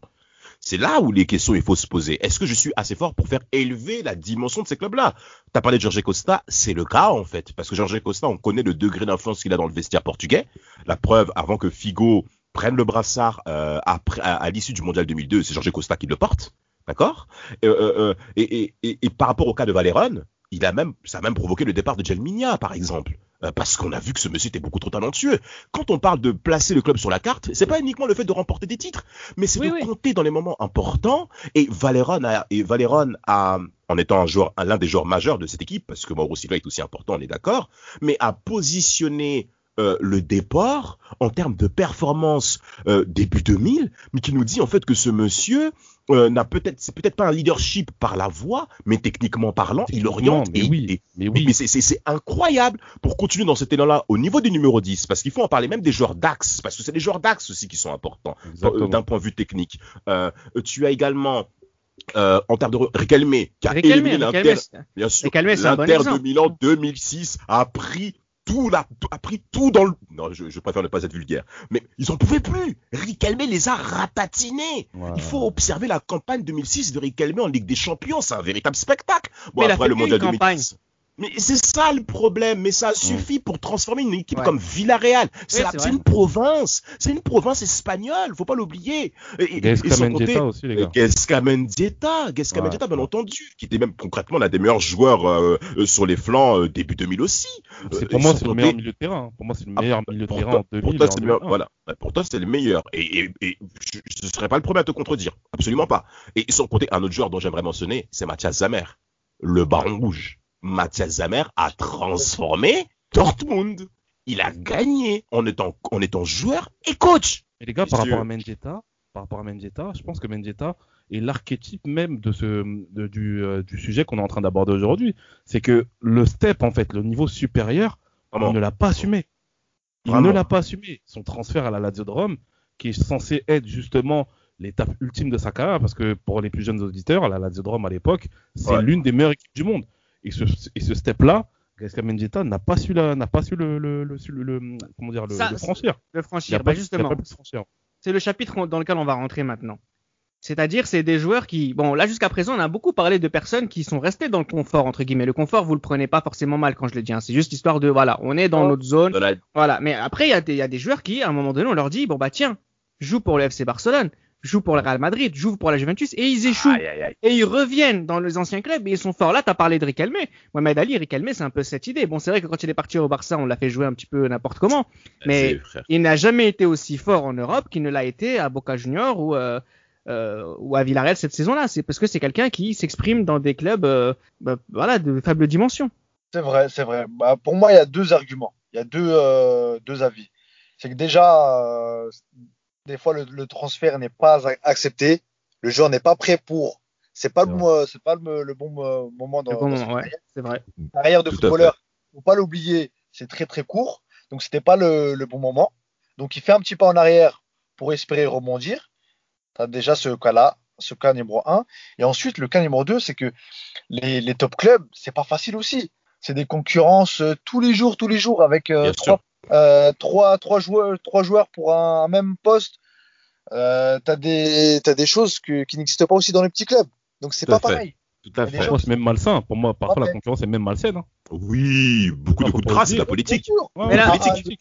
S6: C'est là où les questions il faut se poser. Est-ce que je suis assez fort pour faire élever la dimension de ces clubs-là? T'as parlé de Jorge Costa, c'est le cas en fait, parce que Jorge Costa, on connaît le degré d'influence qu'il a dans le vestiaire portugais. La preuve, avant que Figo prenne le brassard euh, à, l'issue du mondial 2002, c'est Jorge Costa qui le porte. D'accord? Euh, euh, euh, et, et, et, et par rapport au cas de Valéron, il a même, ça a même provoqué le départ de Gelminia, par exemple. Euh, parce qu'on a vu que ce monsieur était beaucoup trop talentueux. Quand on parle de placer le club sur la carte, c'est pas uniquement le fait de remporter des titres, mais c'est
S2: Oui,
S6: de
S2: oui.
S6: compter dans les moments importants. Et Valéron a, et Valéron a, en étant un joueur, un- l'un des joueurs majeurs de cette équipe, parce que Mauro Silva est aussi important, on est d'accord, mais a positionné euh, le départ en termes de performance euh, début 2000, mais qui nous dit en fait que ce monsieur euh, n'a peut-être, c'est peut-être pas un leadership par la voix, mais techniquement parlant, il oriente.
S5: mais
S6: et-
S5: oui,
S6: et-
S5: mais
S6: oui, mais c'est- c'est c'est incroyable pour continuer dans cet élan-là au niveau des numéros 10, parce qu'il faut en parler même des joueurs d'axe, parce que c'est les joueurs d'axe aussi qui sont importants euh, d'un point de vue technique. Euh, tu as également, euh, en termes de Riquelme, qui a
S2: Riquelme,
S6: éliminé l'Inter, bien sûr,
S2: un bon
S6: l'Inter de. Milan 2006 a pris tout la, a pris tout dans le, non, je, je préfère ne pas être vulgaire, mais ils en pouvaient plus. Riquelme les a ratatinés.
S5: Ouais.
S6: Il faut observer la campagne 2006 de Riquelme en Ligue des Champions, c'est un véritable spectacle. Bon,
S2: Mais
S6: après le mondial
S2: campagne.
S6: 2010. Mais c'est ça le problème, mais ça suffit pour transformer une équipe
S2: Ouais.
S6: comme Villarreal. C'est
S2: Oui,
S6: une province, c'est une province espagnole, faut pas l'oublier. Et- et- et
S5: Gaisca
S6: sans
S5: Mendieta
S6: compter-
S5: aussi, les gars.
S6: Gesca Mendieta, Gesca
S5: Ouais.
S6: Bien entendu, qui était même concrètement l'un des meilleurs joueurs euh, euh, sur les flancs euh, début 2000 aussi. Euh,
S5: Pour moi, c'est le
S6: compter-
S5: meilleur milieu de terrain. Pour moi, c'est le
S6: Ah,
S5: meilleur milieu de terrain
S6: toi,
S5: en 2000.
S6: pour toi, c'est le meilleur.
S5: 2001.
S6: Voilà. Ouais, Pour toi, c'est le meilleur. Et, et, et je ne serais pas le premier à te contredire. Absolument pas. Et sans compter un autre joueur dont j'aimerais mentionner, c'est Mathias Zamer. Le baron rouge. Mathias Zamer a transformé Dortmund. Il a gagné en étant, en étant joueur et coach.
S5: Et les gars, par rapport à Mendieta, par rapport à Mendieta, je pense que Mendieta est l'archétype même de ce, de- du, euh, du sujet qu'on est en train d'aborder aujourd'hui. C'est que le step, en fait, le niveau supérieur,
S6: Vraiment.
S5: il ne l'a pas assumé. Il
S6: Vraiment.
S5: ne l'a pas assumé. Son transfert à la Lazio de Rome, qui est censé être justement l'étape ultime de sa carrière, parce que pour les plus jeunes auditeurs, la Lazio de Rome à l'époque, c'est
S6: Ouais.
S5: l'une des meilleures équipes du monde. Et ce, et ce step-là, Gaisca Mendieta n'a pas su la, n'a pas su le, le, le, le- le- comment dire, le,
S2: Ça,
S5: le franchir.
S2: Le franchir. Bah, justement. c'est le chapitre dans lequel on va rentrer maintenant. C'est-à-dire, c'est des joueurs qui, bon, là jusqu'à présent, on a beaucoup parlé de personnes qui sont restées dans le confort entre guillemets. Le confort, vous le prenez pas forcément mal quand je le dis. hein. C'est juste histoire de, voilà, on est dans
S6: Oh.
S2: notre zone,
S6: Dans la-
S2: voilà. Mais après, il y, a des- il y a des joueurs qui, à un moment donné, on leur dit, bon bah tiens, joue pour le FC Barcelone, joue pour le Real Madrid, joue pour la Juventus, et ils échouent.
S6: Aïe, aïe, aïe.
S2: Et ils reviennent dans les anciens clubs et ils sont forts. Là, t'as parlé de Riquelme. Mohamed Ali, Riquelme, c'est un peu cette idée. Bon, c'est vrai que quand il est parti au Barça, on l'a fait jouer un petit peu n'importe comment. Mais il n'a jamais été aussi fort en Europe qu'il ne l'a été à Boca Junior ou, euh, euh, ou à Villarreal cette saison-là. C'est parce que c'est quelqu'un qui s'exprime dans des clubs, euh, bah, voilà, de faible dimension.
S4: C'est vrai, c'est vrai. Bah, pour moi, il y a deux arguments, il y a deux, euh, deux avis. C'est que déjà, euh, des fois, le, le transfert n'est pas accepté, le joueur n'est pas prêt pour. C'est pas, le, c'est pas le, le bon mo- moment dans,
S2: bon
S4: dans
S2: ouais, c'est vrai.
S4: Carrière de
S6: Tout
S4: footballeur, faut pas l'oublier, c'est très très court, donc c'était pas le, le bon moment. Donc il fait un petit pas en arrière pour espérer rebondir. Tu as déjà ce cas-là, ce cas numéro un. Et ensuite, le cas numéro deux, c'est que les, les top clubs, c'est pas facile aussi. C'est des concurrences euh, tous les jours, tous les jours, avec euh, trois, trois, trois joueurs, trois joueurs pour un, un même poste. Euh, tu as des, t'as des choses que, qui n'existent pas aussi dans les petits clubs. Donc c'est pas
S6: fait.
S4: pareil.
S6: Tout à fait.
S5: Parfois, c'est même malsain. Pour moi, parfois,
S4: Ouais.
S5: la concurrence est même malsaine. Hein.
S6: Oui, beaucoup de coups de la politique.
S5: Ouais,
S2: Mais là-
S5: politique.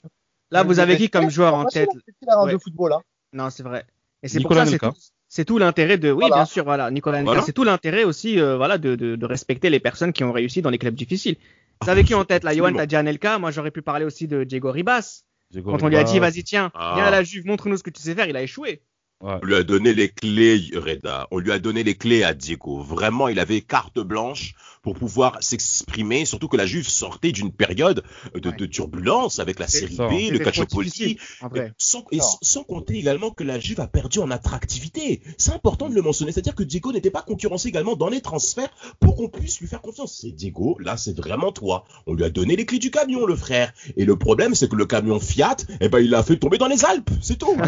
S2: Là, vous avez qui comme joueur en tête
S4: un
S2: Ouais.
S4: de football. Hein.
S2: Non, c'est vrai. Et c'est pour
S5: Nicolas
S2: ça, c'est tout, c'est tout l'intérêt de, oui,
S4: Voilà.
S2: bien sûr, voilà, Nicolas
S6: Voilà.
S2: c'est tout l'intérêt aussi, euh, voilà, de, de, de respecter les personnes qui ont réussi dans les clubs difficiles. Vous avez qui en tête, là, Johan, t'as dit Anelka, moi j'aurais pu parler aussi de Diego Ribas.
S5: Diego
S2: Quand on lui a dit, vas-y, tiens,
S6: Ah.
S2: viens à la Juve, montre-nous ce que tu sais faire, il a échoué.
S5: ouais.
S6: On lui a donné les clés, Reda. On lui a donné les clés à Diego. Vraiment, il avait carte blanche pour pouvoir s'exprimer. Surtout que la Juve sortait d'une période de,
S2: Ouais.
S6: de turbulence avec la série
S5: ça.
S6: B, le Calciopoli. Sans, et sans- sans compter également que la Juve a perdu en attractivité. C'est important de le mentionner. C'est-à-dire que Diego n'était pas concurrencé également dans les transferts pour qu'on puisse lui faire confiance. C'est Diego, là, c'est vraiment toi. On lui a donné les clés du camion, le frère. Et le problème, c'est que le camion Fiat, eh ben, il l'a fait tomber dans les Alpes. C'est tout.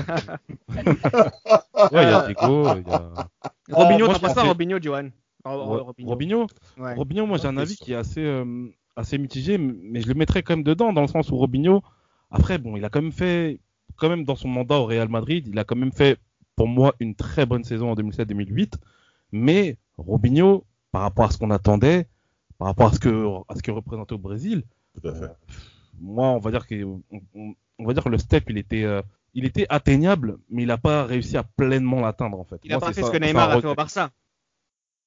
S5: Ouais, il y a Diego, il y a
S2: Robinho, penses quoi,
S5: pensais-
S2: Robinho, Johan Ro-
S5: Ro-
S2: Robinho.
S5: Robinho.
S2: Ouais.
S5: Robinho, moi j'ai un avis qui est assez, euh, assez mitigé, mais je le mettrais quand même dedans, dans le sens où Robinho, après, bon, il a quand même fait, quand même dans son mandat au Real Madrid, il a quand même fait, pour moi, une très bonne saison en 2007-2008, mais Robinho, par rapport à ce qu'on attendait, par rapport à ce que, à ce qu'il représentait au Brésil,
S6: Tout à fait.
S5: moi, on va dire que, on, on- on va dire que le step, il était, euh, il était atteignable, mais il n'a pas réussi à pleinement l'atteindre, en fait.
S2: Il a
S5: Moi,
S2: pas fait
S5: ça-
S2: ce que Neymar a fait au. Barça.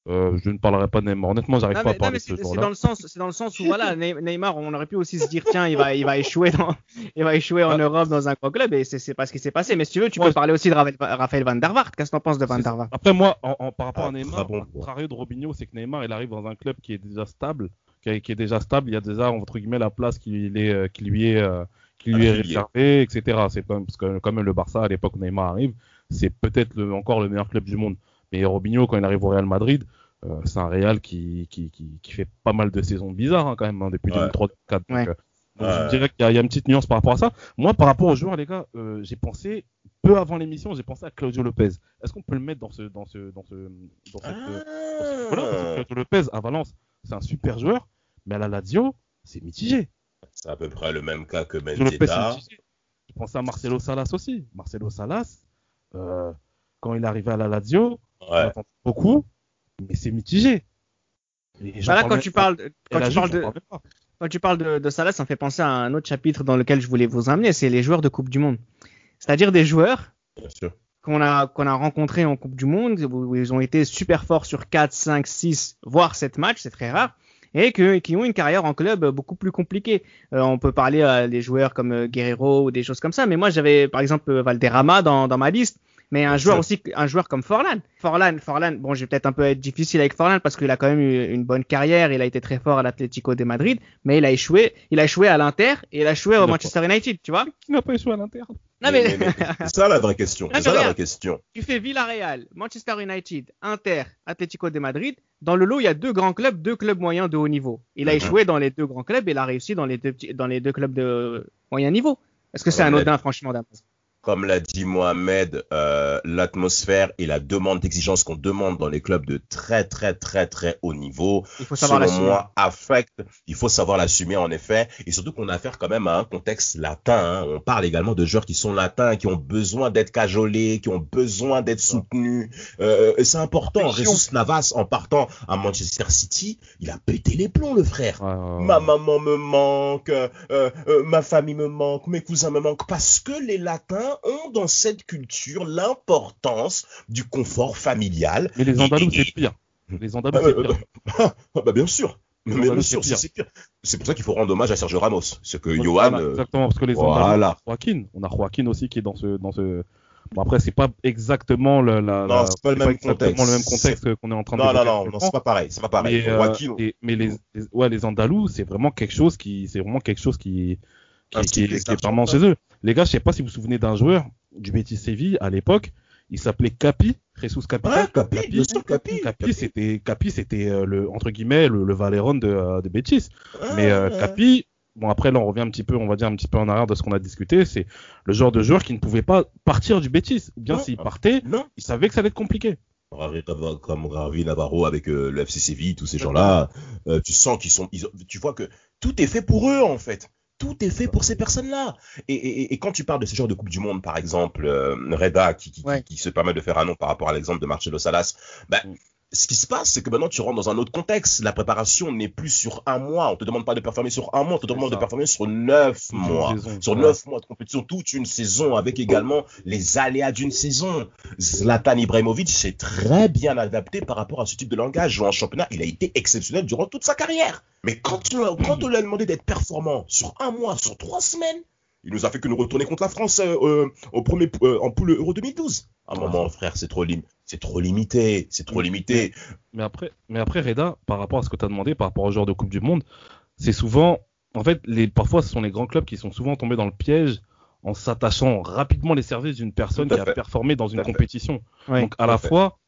S5: Euh, je ne parlerai pas de Neymar. Honnêtement, j'arrive pas à
S2: non,
S5: parler
S2: mais
S5: de ce
S2: c'est dans le sens, c'est dans le sens où voilà, Ney- Neymar, on aurait pu aussi se dire tiens, il va, il va échouer dans, il va échouer en
S5: Ah.
S2: Europe dans un grand club et c'est pas ce qui s'est passé. Mais si tu veux, tu
S5: Ouais.
S2: peux parler aussi de Raphaël, Raphaël Van der Vaart. Qu'est-ce que t'en penses de Van der. Vaart?
S5: Après, moi, en, en- par rapport
S6: Ah,
S5: à Neymar,
S6: bon.
S5: contrario de Robinho, c'est que Neymar, il arrive dans un club qui est déjà stable, qui est, qui est déjà stable. Il y a déjà, entre guillemets, la place qui, il est, euh, qui lui est, euh, qui lui est réservée, etc. C'est pas, parce que quand même le Barça, à l'époque où Neymar arrive, c'est peut-être encore le meilleur club du monde. Mais Robinho, quand il arrive au Real Madrid, euh, c'est un Real qui, qui, qui, qui fait pas mal de saisons bizarres, hein, quand même, hein, depuis
S6: Ouais.
S5: 2003-2004. Donc,
S2: Ouais.
S5: euh, donc
S6: Ouais.
S5: je dirais qu'il y, a- il y a une petite nuance par rapport à ça. Moi, par rapport aux joueurs, les gars, euh, j'ai pensé, peu avant l'émission, j'ai pensé à Claudio Lopez. Est-ce qu'on peut le mettre dans ce, dans ce, dans ce, dans cette, euh, voilà, parce que Claudio Lopez à Valence, c'est un super joueur, mais à la Lazio, c'est mitigé.
S6: C'est à peu près le même cas que
S5: mitigé. Je pensais à Marcelo Salas aussi. Marcelo Salas, euh, quand il est arrivé à la Lazio, on
S6: Ouais.
S5: attend beaucoup, mais c'est mitigé. Parle
S2: quand tu parles, quand tu parles de, quand tu parles de, de Salah, ça me fait penser à un autre chapitre dans lequel je voulais vous amener, c'est les joueurs de Coupe du Monde. C'est-à-dire des joueurs qu'on a, qu'on a rencontrés en Coupe du Monde, où ils ont été super forts sur 4, 5, 6, voire 7 matchs, c'est très rare, et que, qui ont une carrière en club beaucoup plus compliquée. Euh, on peut parler à des joueurs comme euh, Guerrero ou des choses comme ça, mais moi j'avais par exemple Valderrama dans, dans ma liste, mais un joueur aussi, un joueur comme Forlan. Forlan, Forlan, bon, je vais peut-être un peu être difficile avec Forlan parce qu'il a quand même eu une bonne carrière, il a été très fort à l'Atlético de Madrid, mais il a échoué, il a échoué à l'Inter et il a échoué au. Manchester United, tu vois.
S5: Qui n'a pas échoué à l'interne
S2: Non mais,
S6: Mais- mais- mais c'est ça la vraie question.
S2: Non,
S6: C'est
S2: mais
S6: ça la vraie question.
S2: tu fais Villarreal, Manchester United, Inter, Atlético de Madrid. Dans le lot, il y a deux grands clubs, deux clubs moyens de haut niveau. Il a
S6: Mhm.
S2: échoué dans les deux grands clubs et il a réussi dans les deux, petits- dans les deux clubs de moyen niveau. Est-ce que c'est anodin, franchement, Damas
S6: Comme l'a dit Mohamed, euh, l'atmosphère et la demande d'exigence qu'on demande dans les clubs de très très très très haut niveau,
S2: Il faut savoir
S6: selon moi, affecte. Il faut savoir l'assumer en effet, et surtout qu'on a affaire quand même à un contexte latin. hein. On parle également de joueurs qui sont latins, qui ont besoin d'être cajolés, qui ont besoin d'être soutenus. Euh, c'est important. Jesus Navas, en partant à Manchester City, il a pété les plombs, le frère.
S5: Ouais, ouais, ouais.
S6: Ma maman me manque, euh, ma famille me manque, mes cousins me manquent, parce que les latins ont dans cette culture l'importance du confort familial.
S5: Mais les Andalous, c'est pire. Les Andalous,
S6: Ah,
S5: c'est
S6: bah,
S5: pire.
S6: bah, ah, bah, bien sûr. Mais bien sûr,
S5: c'est pire.
S6: c'est c'est. C'est pour ça qu'il faut rendre hommage à Sergio Ramos. Ce que Johan, euh,
S5: Exactement, parce que les
S6: voilà.
S5: Andalous, Joaquin. On a Joaquin aussi qui est dans ce, dans ce, Bon après c'est pas exactement le, la,
S6: Non,
S5: la-
S6: c'est pas le même
S5: exactement le même contexte qu'on est en train de
S6: Non, non,
S5: d'évoquer
S6: non, non,
S5: actuellement.
S6: c'est pas pareil, c'est pas pareil.
S5: Mais, euh, et- mais les, les- ouais, les Andalous, c'est vraiment quelque chose qui, c'est vraiment quelque chose qui, qui, qui,
S6: style
S5: qui est
S6: d'exception,
S5: vraiment chez eux. Les gars, je sais pas si vous vous souvenez d'un joueur du Betis Séville à l'époque. Il s'appelait Capi, Jesus Capi.
S6: Ouais, Capi, bien sûr, Capi.
S5: Capi, c'était, Capi, c'était euh, le entre guillemets le, le Valéron de, euh, de Betis.
S6: Ouais,
S5: Mais euh. Capi, bon après là on revient un petit peu, on va dire un petit peu en arrière de ce qu'on a discuté. C'est le genre de joueur qui ne pouvait pas partir du Betis. Ou bien s'il partait,
S6: Non.
S5: il savait que ça allait être compliqué.
S6: Ravi- comme- comme Ravi Navarro avec euh, le FC Séville, tous ces gens-là, euh, tu sens qu'ils sont, ils tu vois que tout est fait pour eux en fait. Tout est fait pour ces personnes-là. Et, et, et quand tu parles de ces genres de Coupe du Monde, par exemple, euh, Reda, qui, qui,
S2: Ouais.
S6: qui, qui se permet de faire un nom par rapport à l'exemple de Marcelo Salas, ben. Ce qui se passe, c'est que maintenant tu rentres dans un autre contexte. La préparation n'est plus sur un mois. On te demande pas de performer sur un mois, on te demande de performer sur neuf mois.
S5: saison.
S6: Sur neuf mois de compétition, toute une saison, avec également les aléas d'une saison. Zlatan Ibrahimovic s'est très bien adapté par rapport à ce type de langage. En championnat, il a été exceptionnel durant toute sa carrière. Mais quand, tu- quand on lui a demandé d'être performant sur un mois, sur trois semaines, il nous a fait que nous retourner contre la France euh, euh, au premier, euh, en poule Euro 2012. À un moment, frère, c'est trop, lim- c'est trop limité. C'est trop limité.
S5: Mais après, mais après Reda, par rapport à ce que tu as demandé, par rapport au genre de Coupe du Monde, c'est souvent, en fait, les, parfois ce sont les grands clubs qui sont souvent tombés dans le piège en s'attachant rapidement les services d'une personne qui a performé dans une compétition.
S2: Ouais.
S5: Donc à la
S6: fait.
S5: fois,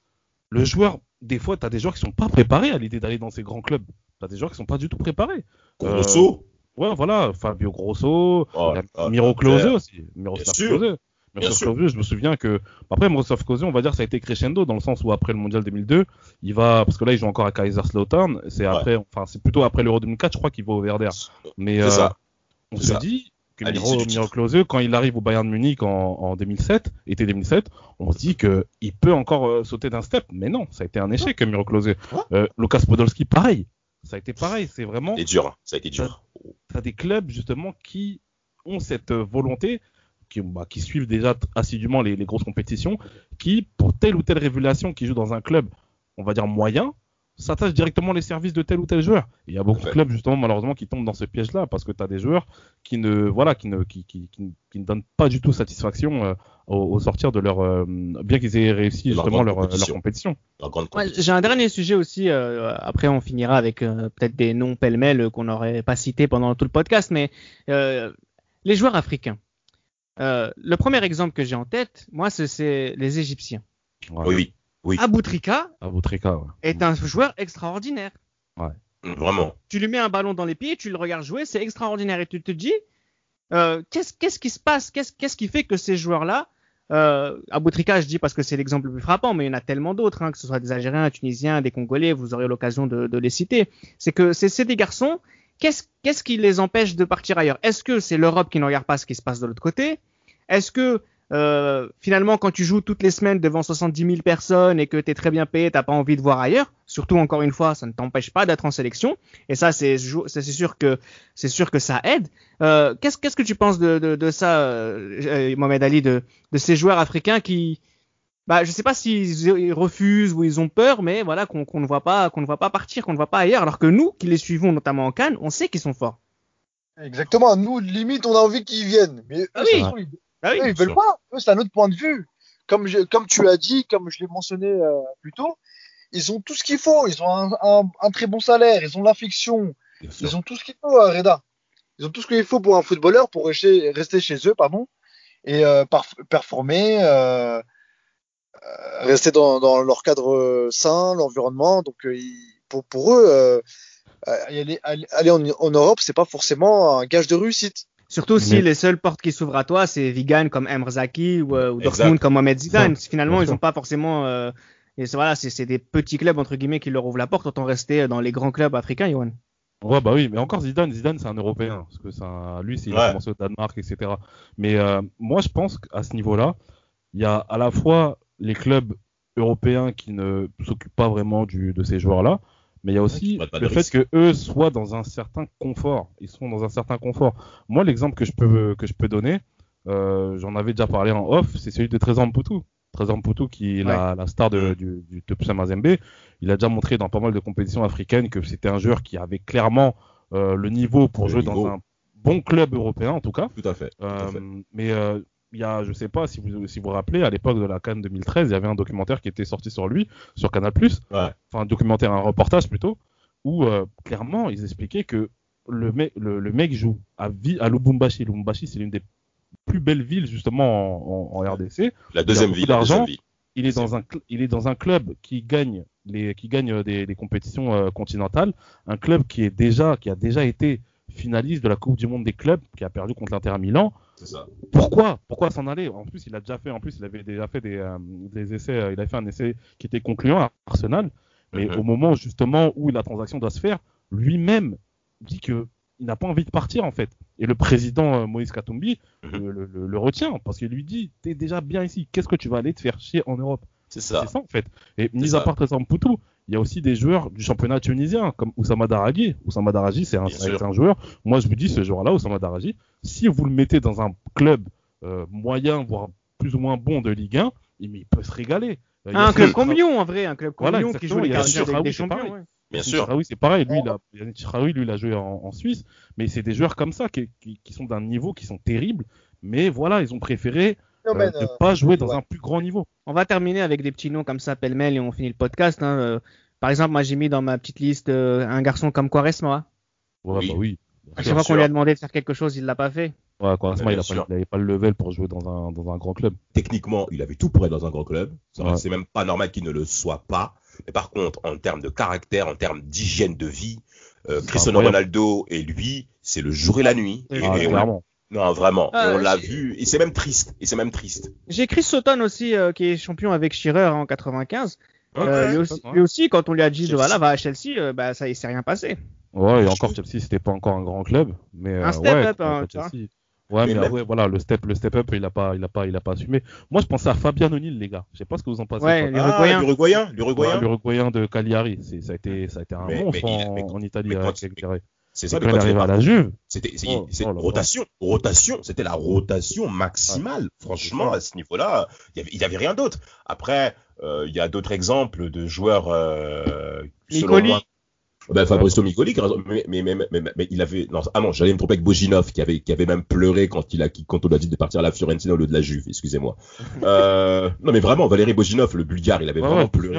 S5: le joueur, des fois, tu as des joueurs qui sont pas préparés à l'idée d'aller dans ces grands clubs. Tu as des joueurs qui sont pas du tout préparés.
S6: Grosso.
S5: Ouais, voilà, Fabio Grosso,
S6: Oh, oh,
S5: Miro
S6: clair.
S5: Klose aussi. Miroslav
S6: sûr. Sûr.
S5: Klose, je me souviens que après Miroslav Klose, on va dire ça a été crescendo dans le sens où après le mondial 2002, il va parce que là il joue encore à Kaiserslautern, c'est
S6: Ouais.
S5: après enfin c'est plutôt après l'Euro 2004, je crois qu'il va au Werder. Mais
S6: C'est
S5: euh,
S6: ça.
S5: on se
S6: ça.
S5: dit que Miro. Miro Klose quand il arrive au Bayern de Munich en, en 2007, été 2007, on se dit que il peut encore euh, sauter d'un step, mais non, ça a été un échec Miro Klose. Euh, Lukas Podolski pareil. Ça a été pareil, c'est vraiment
S6: C'est dur. hein. Ça a été dur.
S5: t'as des clubs justement qui ont cette euh, volonté, qui, bah, qui suivent déjà assidûment les, les grosses compétitions, qui, pour telle ou telle révélation qui joue dans un club, on va dire moyen, s'attachent directement les services de tel ou tel joueur. Et Il y a beaucoup de clubs justement malheureusement qui tombent dans ce piège-là parce que tu as des joueurs qui ne voilà qui ne qui, qui, qui, qui ne donnent pas du tout satisfaction euh, au, au sortir de leur euh, bien qu'ils aient réussi justement leur, euh, leur
S6: compétition.
S2: Ouais. J'ai un dernier sujet aussi. euh, après, on finira avec euh, peut-être des noms pêle-mêle qu'on n'aurait pas cités pendant tout le podcast. Mais euh, les joueurs africains. Euh, le premier exemple que j'ai en tête, moi, c'est- les Égyptiens.
S5: Ouais.
S6: Oui, oui.
S2: Aboutrika
S5: ouais.
S2: est un joueur extraordinaire.
S6: Vraiment.
S2: Tu lui mets un ballon dans les pieds, tu le regardes jouer, c'est extraordinaire. Et tu te dis, euh, qu'est-ce qui se passe? Qu'est-ce qui fait que ces joueurs-là, euh, Aboutrika, je dis parce que c'est l'exemple le plus frappant, mais il y en a tellement d'autres, hein, que ce soit des Algériens, des Tunisiens, des Congolais, vous aurez l'occasion de, de les citer. C'est que c'est des garçons. Qu'est-ce qu'est-ce qui les empêche de partir ailleurs? Est-ce que c'est l'Europe qui ne regarde pas ce qui se passe de l'autre côté? Est-ce que euh, finalement, quand tu joues toutes les semaines devant 70 000 personnes et que tu es très bien payé, t'as pas envie de voir ailleurs? Surtout, encore une fois, ça ne t'empêche pas d'être en sélection. Et ça, c'est sûr que c'est sûr que ça aide. Euh, qu'est-ce que tu penses de, de, de ça, euh, Mohamed Ali, de, de ces joueurs africains qui, bah, je sais pas s'ils ils refusent ou ils ont peur, mais voilà, qu'on ne voit pas, qu'on ne voit pas partir, qu'on ne voit pas ailleurs, alors que nous, qui les suivons notamment en Cannes, on sait qu'ils sont forts.
S4: Exactement. Nous, limite, on a envie qu'ils viennent. Mais eux,
S2: Ah oui.
S4: ils, eux, ils veulent pas. Eux, c'est un autre point de vue. Comme, je- comme tu as dit, comme je l'ai mentionné euh, plus tôt, ils ont tout ce qu'il faut. Ils ont un, un- un très bon salaire. Ils ont l'affection. Ils ont tout ce qu'il faut, euh, Reda. Ils ont tout ce qu'il faut pour un footballeur pour rester, rester chez eux, pardon, et euh, performer, euh, euh, rester dans, dans leur cadre sain, l'environnement. Donc, euh, ils- pour, pour eux, aller, aller aller en, en Europe, c'est pas forcément un gage de réussite.
S2: Surtout si
S5: Mais-
S2: les seules portes qui s'ouvrent à toi, c'est Vigan comme Emre Zaki ou, euh, ou. Dortmund comme Mohamed Zidane. Finalement, ils n'ont pas forcément. Euh, et voilà, c'est c'est des petits clubs entre guillemets qui leur ouvrent la porte. Autant rester dans les grands clubs africains, Yohan.
S5: Ouais, bah oui, mais encore Zidane, Zidane, c'est un Européen, parce que ça, lui, c'est, il
S6: Ouais.
S5: a commencé au Danemark, etc. Mais euh, moi, je pense qu'à ce niveau-là, il y a à la fois les clubs européens qui ne s'occupent pas vraiment du, de ces joueurs-là, mais il y a aussi le fait
S6: risques.
S5: que eux soient dans un certain confort. Ils sont dans un certain confort. Moi, l'exemple que je peux que je peux donner, euh, j'en avais déjà parlé en off, c'est celui de Trésor Mputu. Trésor Mputu, qui est la, la star de, du, du Tupsa Mazembe, il a déjà montré dans pas mal de compétitions africaines que c'était un joueur qui avait clairement euh, le niveau pour
S6: Le
S5: jouer
S6: niveau.
S5: dans un bon club européen en tout cas.
S6: Tout à fait. tout à fait.
S5: mais euh, il y a, je sais pas si vous si vous rappelez, à l'époque de la Cannes 2013, il y avait un documentaire qui était sorti sur lui, sur Canal+.
S6: Ouais.
S5: Enfin, un documentaire, un reportage plutôt, où euh, clairement ils expliquaient que le mec, le, le mec joue à, à Lubumbashi. Lubumbashi, c'est l'une des plus belles villes justement en, en- en RDC.
S6: La deuxième ville.
S5: D'argent. Il est dans un, il est dans un club qui gagne les, qui gagne des, des compétitions euh, continentales, un club qui est déjà, qui a déjà été finaliste de la Coupe du Monde des clubs, qui a perdu contre l'Inter à Milan.
S6: Ça.
S5: Pourquoi? Pourquoi s'en aller? En plus, il a déjà fait, en plus, il avait déjà fait des, euh, des essais, euh, il a fait un essai qui était concluant à Arsenal. Mais
S6: Mhm.
S5: au moment justement où la transaction doit se faire, lui-même dit que il n'a pas envie de partir en fait. Et le président euh, Moïse Katumbi
S6: Mhm.
S5: le, le- le- le retient parce qu'il lui dit t'es déjà bien ici. Qu'est-ce que tu vas aller te faire chier en Europe?
S6: C'est ça.
S5: C'est ça en fait. Et mis à part Poutou, il y a aussi des joueurs du championnat tunisien comme Oussama Daragi. Oussama Daragi, c'est un, un joueur. Moi, je vous dis, ce joueur-là, Oussama Daragi, si vous le mettez dans un club euh, moyen, voire plus ou moins bon de Ligue 1, il, mais il peut se régaler. Euh,
S2: un club comme Lyon, en vrai, un club comme
S5: Voilà,
S2: Lyon qui joue les des champions. ouais.
S6: Bien
S5: Yannick
S6: sûr.
S5: C'est pareil. Lui, il a, lui, il a joué en, en Suisse. Mais c'est des joueurs comme ça qui, qui, qui sont d'un niveau qui sont terribles. Mais voilà, ils ont préféré euh,
S4: Phénomène,
S5: ne
S4: euh,
S5: pas jouer dans
S4: ouais.
S5: un plus grand niveau.
S2: On va terminer avec des petits noms comme ça, pêle-mêle, et on finit le podcast. hein. Euh, Par exemple, moi j'ai mis dans ma petite liste euh, un garçon comme Quaresma.
S5: Ouais,
S6: Oui.
S5: bah oui.
S2: À
S6: Bien
S2: chaque fois qu'on lui a demandé de faire quelque chose, il l'a pas fait.
S5: Ouais, Quaresma, il n'avait pas le level pour jouer dans un, dans un grand club.
S6: Techniquement, il avait tout pour être dans un grand club.
S5: Ouais.
S6: C'est même pas normal qu'il ne le soit pas. Mais par contre, en termes de caractère, en termes d'hygiène de vie, euh, Cristiano
S5: incroyable.
S6: Ronaldo et lui, c'est le jour et la nuit. Et,
S5: Ah,
S6: et on-
S5: clairement.
S6: Non, vraiment.
S2: Ah,
S6: on l'a
S2: j'ai-
S6: vu. Et c'est même triste. Et c'est même triste.
S2: J'ai Chris Sutton aussi, euh, qui est champion avec Shearer en 95. Euh,
S6: Ouais,
S2: lui, aussi,
S5: ouais.
S2: lui aussi, quand on lui a dit voilà, va à Chelsea, euh, bah ça, il s'est rien passé.
S5: Ouais, et encore Chelsea, c'était pas encore un grand club, mais
S2: Un
S5: euh,
S2: step
S5: ouais,
S2: up, hein,
S5: quand
S2: tu vois.
S5: Chelsea- Ouais,
S6: Mais
S5: mais,
S6: même-
S5: ouais, voilà, le step, le step up, il a pas, il a pas, il a pas assumé. Moi, je pensais à Fabian O'Neill, les gars. Je sais pas ce que vous en pensez.
S2: Ouais, l'Uruguayen.
S6: Ah, l'Uruguayen.
S5: Ouais,
S6: L'Uruguayen.
S5: l'Uruguayen de Cagliari, ça a été, ça a été un
S6: Mais-
S5: monstre
S6: mais
S5: en, en Italie
S6: mais
S5: avec
S6: ça,
S5: quand il arrive à la Juve,
S6: C'était c'est-
S5: Oh, oh
S6: rotation, rotation, c'était la rotation maximale. Franchement, à ce niveau-là, il y avait, rien d'autre. Après, euh, il y a d'autres exemples de joueurs. Euh, selon moi- Ben, Fabrizio Micoli, mais, mais, mais, mais, mais il avait. Non, ah non, j'allais me tromper avec Boginov, qui avait, qui avait même pleuré quand il a, quand on lui a dit de partir à la Fiorentina au lieu de la Juve. Excusez-moi. Euh, non, mais vraiment, Valérie Boginov, le Bulgare, il avait
S5: ouais,
S6: vraiment pleuré.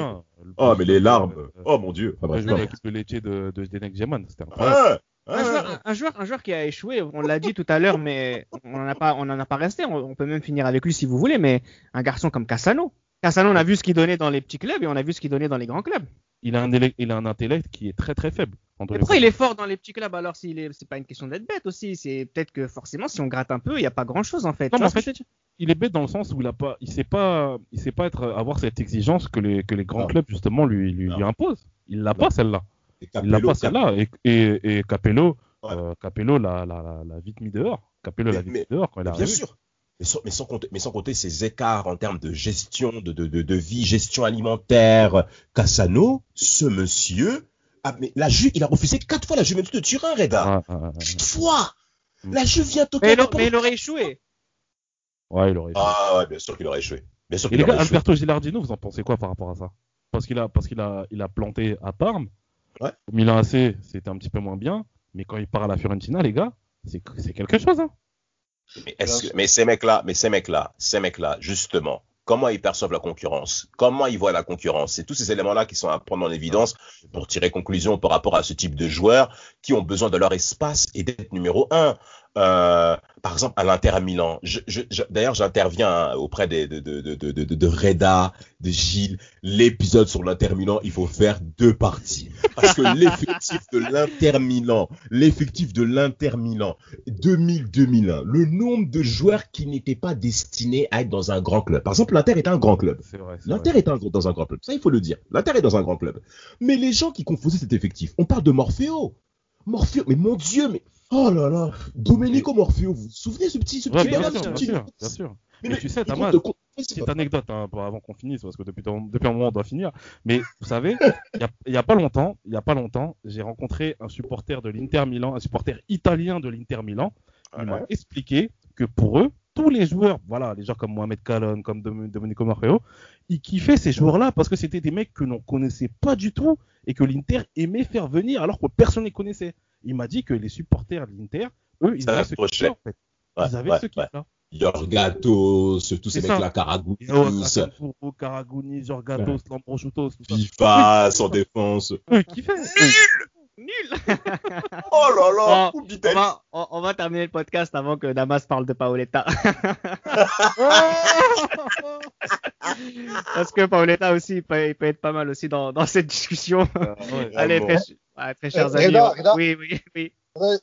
S6: Oh, mais les larmes.
S5: euh,
S6: Oh mon Dieu. Enfin,
S5: Il a
S6: bref,
S5: joué
S6: non,
S5: dans
S6: mais-
S5: l'équipe de laitier de, de Zdenek Zeman, c'était incroyable.
S2: Un, joueur, un, joueur, un joueur qui a échoué, on l'a dit tout à l'heure, mais on n'en a pas, on en a pas resté. On, on peut même finir avec lui si vous voulez, mais un garçon comme Cassano. Cassano, on a vu ce qu'il donnait dans les petits clubs et on a vu ce qu'il donnait dans les grands clubs.
S5: Il a un, élec- il a un intellect qui est très très faible.
S2: Mais pourquoi il est fort dans les petits clubs alors s'il est, c'est pas une question d'être bête aussi. C'est peut-être que forcément, si on gratte un peu, il n'y a pas grand chose en fait.
S5: Non, mais en fait,
S2: je
S5: il est bête dans le sens où il a pas, il sait pas, il sait pas être, avoir cette exigence que les, que les grands
S6: Non.
S5: clubs justement lui, lui, imposent. Il l'a pas celle-là.
S6: Et
S5: Il l'a
S6: Capello,
S5: pas celle-là. Et, et, et Capello,
S6: Ouais.
S5: euh, Capello l'a, l'a, l'a, l'a vite mis dehors. Capello
S6: Mais-
S5: l'a vite
S6: mais-
S5: mis dehors quand il est
S6: Bien sûr. Mais sans, mais, sans compter, mais sans compter ces écarts en termes de gestion, de, de, de, de vie, gestion alimentaire. Cassano, ce monsieur, mais la Juve, il a refusé quatre fois la Juventus de Turin, Reda. Quatre fois
S5: Mm.
S6: La Juve vient toquer
S2: mais, a- mais il aurait échoué.
S5: Ouais, il aurait.
S6: Ah ouais, bien sûr qu'il aurait échoué. Bien sûr
S5: Et
S6: qu'il
S5: les
S6: aurait
S5: gars,
S6: échoué.
S5: Alberto Gilardino, vous en pensez quoi par rapport à ça? Parce qu'il a, parce qu'il a, il a planté à Parme.
S6: Ouais.
S5: Au Milan AC, c'était un petit peu moins bien. Mais quand il part à la Fiorentina, les gars, c'est, c'est quelque chose. Hein.
S6: Mais, que- mais ces mecs-là, mais ces mecs-là, ces mecs-là, justement, comment ils perçoivent la concurrence? Comment ils voient la concurrence? C'est tous ces éléments-là qui sont à prendre en évidence pour tirer conclusion par rapport à ce type de joueurs qui ont besoin de leur espace et d'être numéro un. Euh, par exemple, à l'Inter à Milan. Je, je, je- D'ailleurs, j'interviens hein, auprès des, de, de, de, de, de, de Reda, de Gilles. L'épisode sur l'Inter Milan, il faut faire deux parties. Parce que l'effectif de l'Inter Milan, l'effectif de l'Inter Milan, 2000-2001, le nombre de joueurs qui n'étaient pas destinés à être dans un grand club. Par exemple, l'Inter est un grand club. L'Inter est un- dans un grand club. Ça, il faut le dire. L'Inter est dans un grand club. Mais les gens qui confondaient cet effectif, on parle de Morfeo. Morfeo, mais mon Dieu, mais. Oh là là. Domenico Morfeo, vous vous souvenez ce petit, ce
S5: Ouais,
S6: petit
S5: bien,
S6: bonhomme,
S5: sûr, bien sûr, bien sûr.
S6: Mais,
S5: Mais
S6: mais
S5: tu sais,
S6: de Ouais,
S5: Petite anecdote hein, avant qu'on finisse, parce que depuis, depuis un moment on doit finir. Mais vous savez, il y a, pas longtemps, il y a pas longtemps, j'ai rencontré un supporter de l'Inter Milan, un supporter italien de l'Inter Milan. Il m'a
S6: Ouais.
S5: expliqué que pour eux, tous les joueurs, voilà, les gens comme Mohamed Kalon, comme Dom- Domenico Morfeo, ils kiffaient ces joueurs-là parce que c'était des mecs que l'on connaissait pas du tout et que l'Inter aimait faire venir alors que personne ne les connaissait. Il m'a dit que les supporters de l'Inter, eux, ils
S6: Ça
S5: avaient ce kiff-là, en fait.
S6: Ouais,
S5: Ils avaient
S6: ouais,
S5: ce kiff-là.
S6: Yorgatos, tous ces mecs-là, Karagounis,
S5: Karagounis, tout ça.
S6: FIFA, en défense.
S2: Qui fait Nul Nul
S6: Oh là là,
S2: Bon, on, va, on, on va terminer le podcast avant que Damas parle de Paoletta. Parce que Paoletta aussi, il peut, il peut être pas mal aussi dans, dans cette discussion. Allez,
S6: Vraiment.
S2: Très, ouais, très chers
S4: Euh,
S2: amis.
S4: Reda,
S2: on-
S4: Reda.
S2: Oui, oui, oui.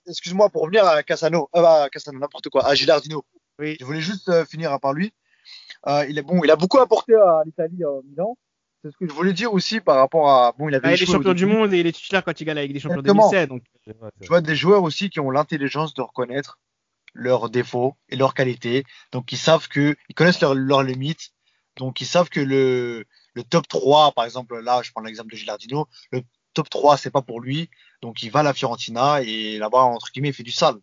S4: Excuse-moi pour revenir à Cassano, euh, à Cassano, n'importe quoi, à Gilardino.
S2: Oui.
S4: Je voulais juste euh, finir par lui. Euh, il est bon, il a beaucoup apporté à l'Italie en Milan. C'est ce que je voulais dire aussi par rapport à bon, il avait
S2: Ah, il est champion du monde et il est titulaire quand il gagne avec des champions
S4: Exactement.
S2: 2007. Donc,
S4: Tu vois des joueurs aussi qui ont l'intelligence de reconnaître leurs défauts et leurs qualités. Donc ils savent que ils connaissent leurs limites. Donc ils savent que le le top 3 par exemple là, je prends l'exemple de Gilardino, le top 3 c'est pas pour lui. Donc il va à la Fiorentina et là-bas entre guillemets il fait du sale.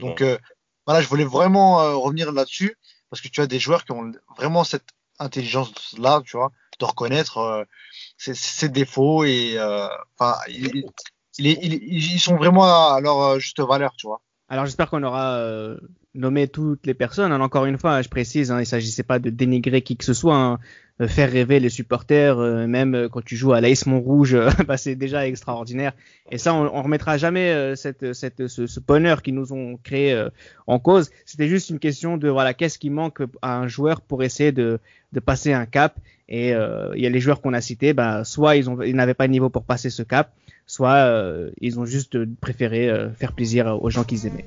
S4: Donc euh, voilà, je voulais vraiment euh, revenir là-dessus parce que tu as des joueurs qui ont vraiment cette intelligence là, tu vois, de reconnaître euh, ses, ses défauts et euh, enfin ils, ils, ils- ils sont vraiment à leur juste valeur, tu vois.
S2: Alors j'espère qu'on aura nommé toutes les personnes. Encore une fois, je précise, hein, il s'agissait pas de dénigrer qui que ce soit. hein. Euh, Faire rêver les supporters, euh, même euh, quand tu joues à l'AS Montrouge, bah, c'est déjà extraordinaire. Et ça, on, on remettra jamais cette, ce, bonheur qu'ils nous ont créé en cause. C'était juste une question de voilà, qu'est-ce qui manque à un joueur pour essayer de, de passer un cap. Et il y a les joueurs qu'on a cités, bah, soit ils, ont, ils n'avaient pas le niveau pour passer ce cap, soit ils ont juste préféré faire plaisir aux gens qu'ils aimaient.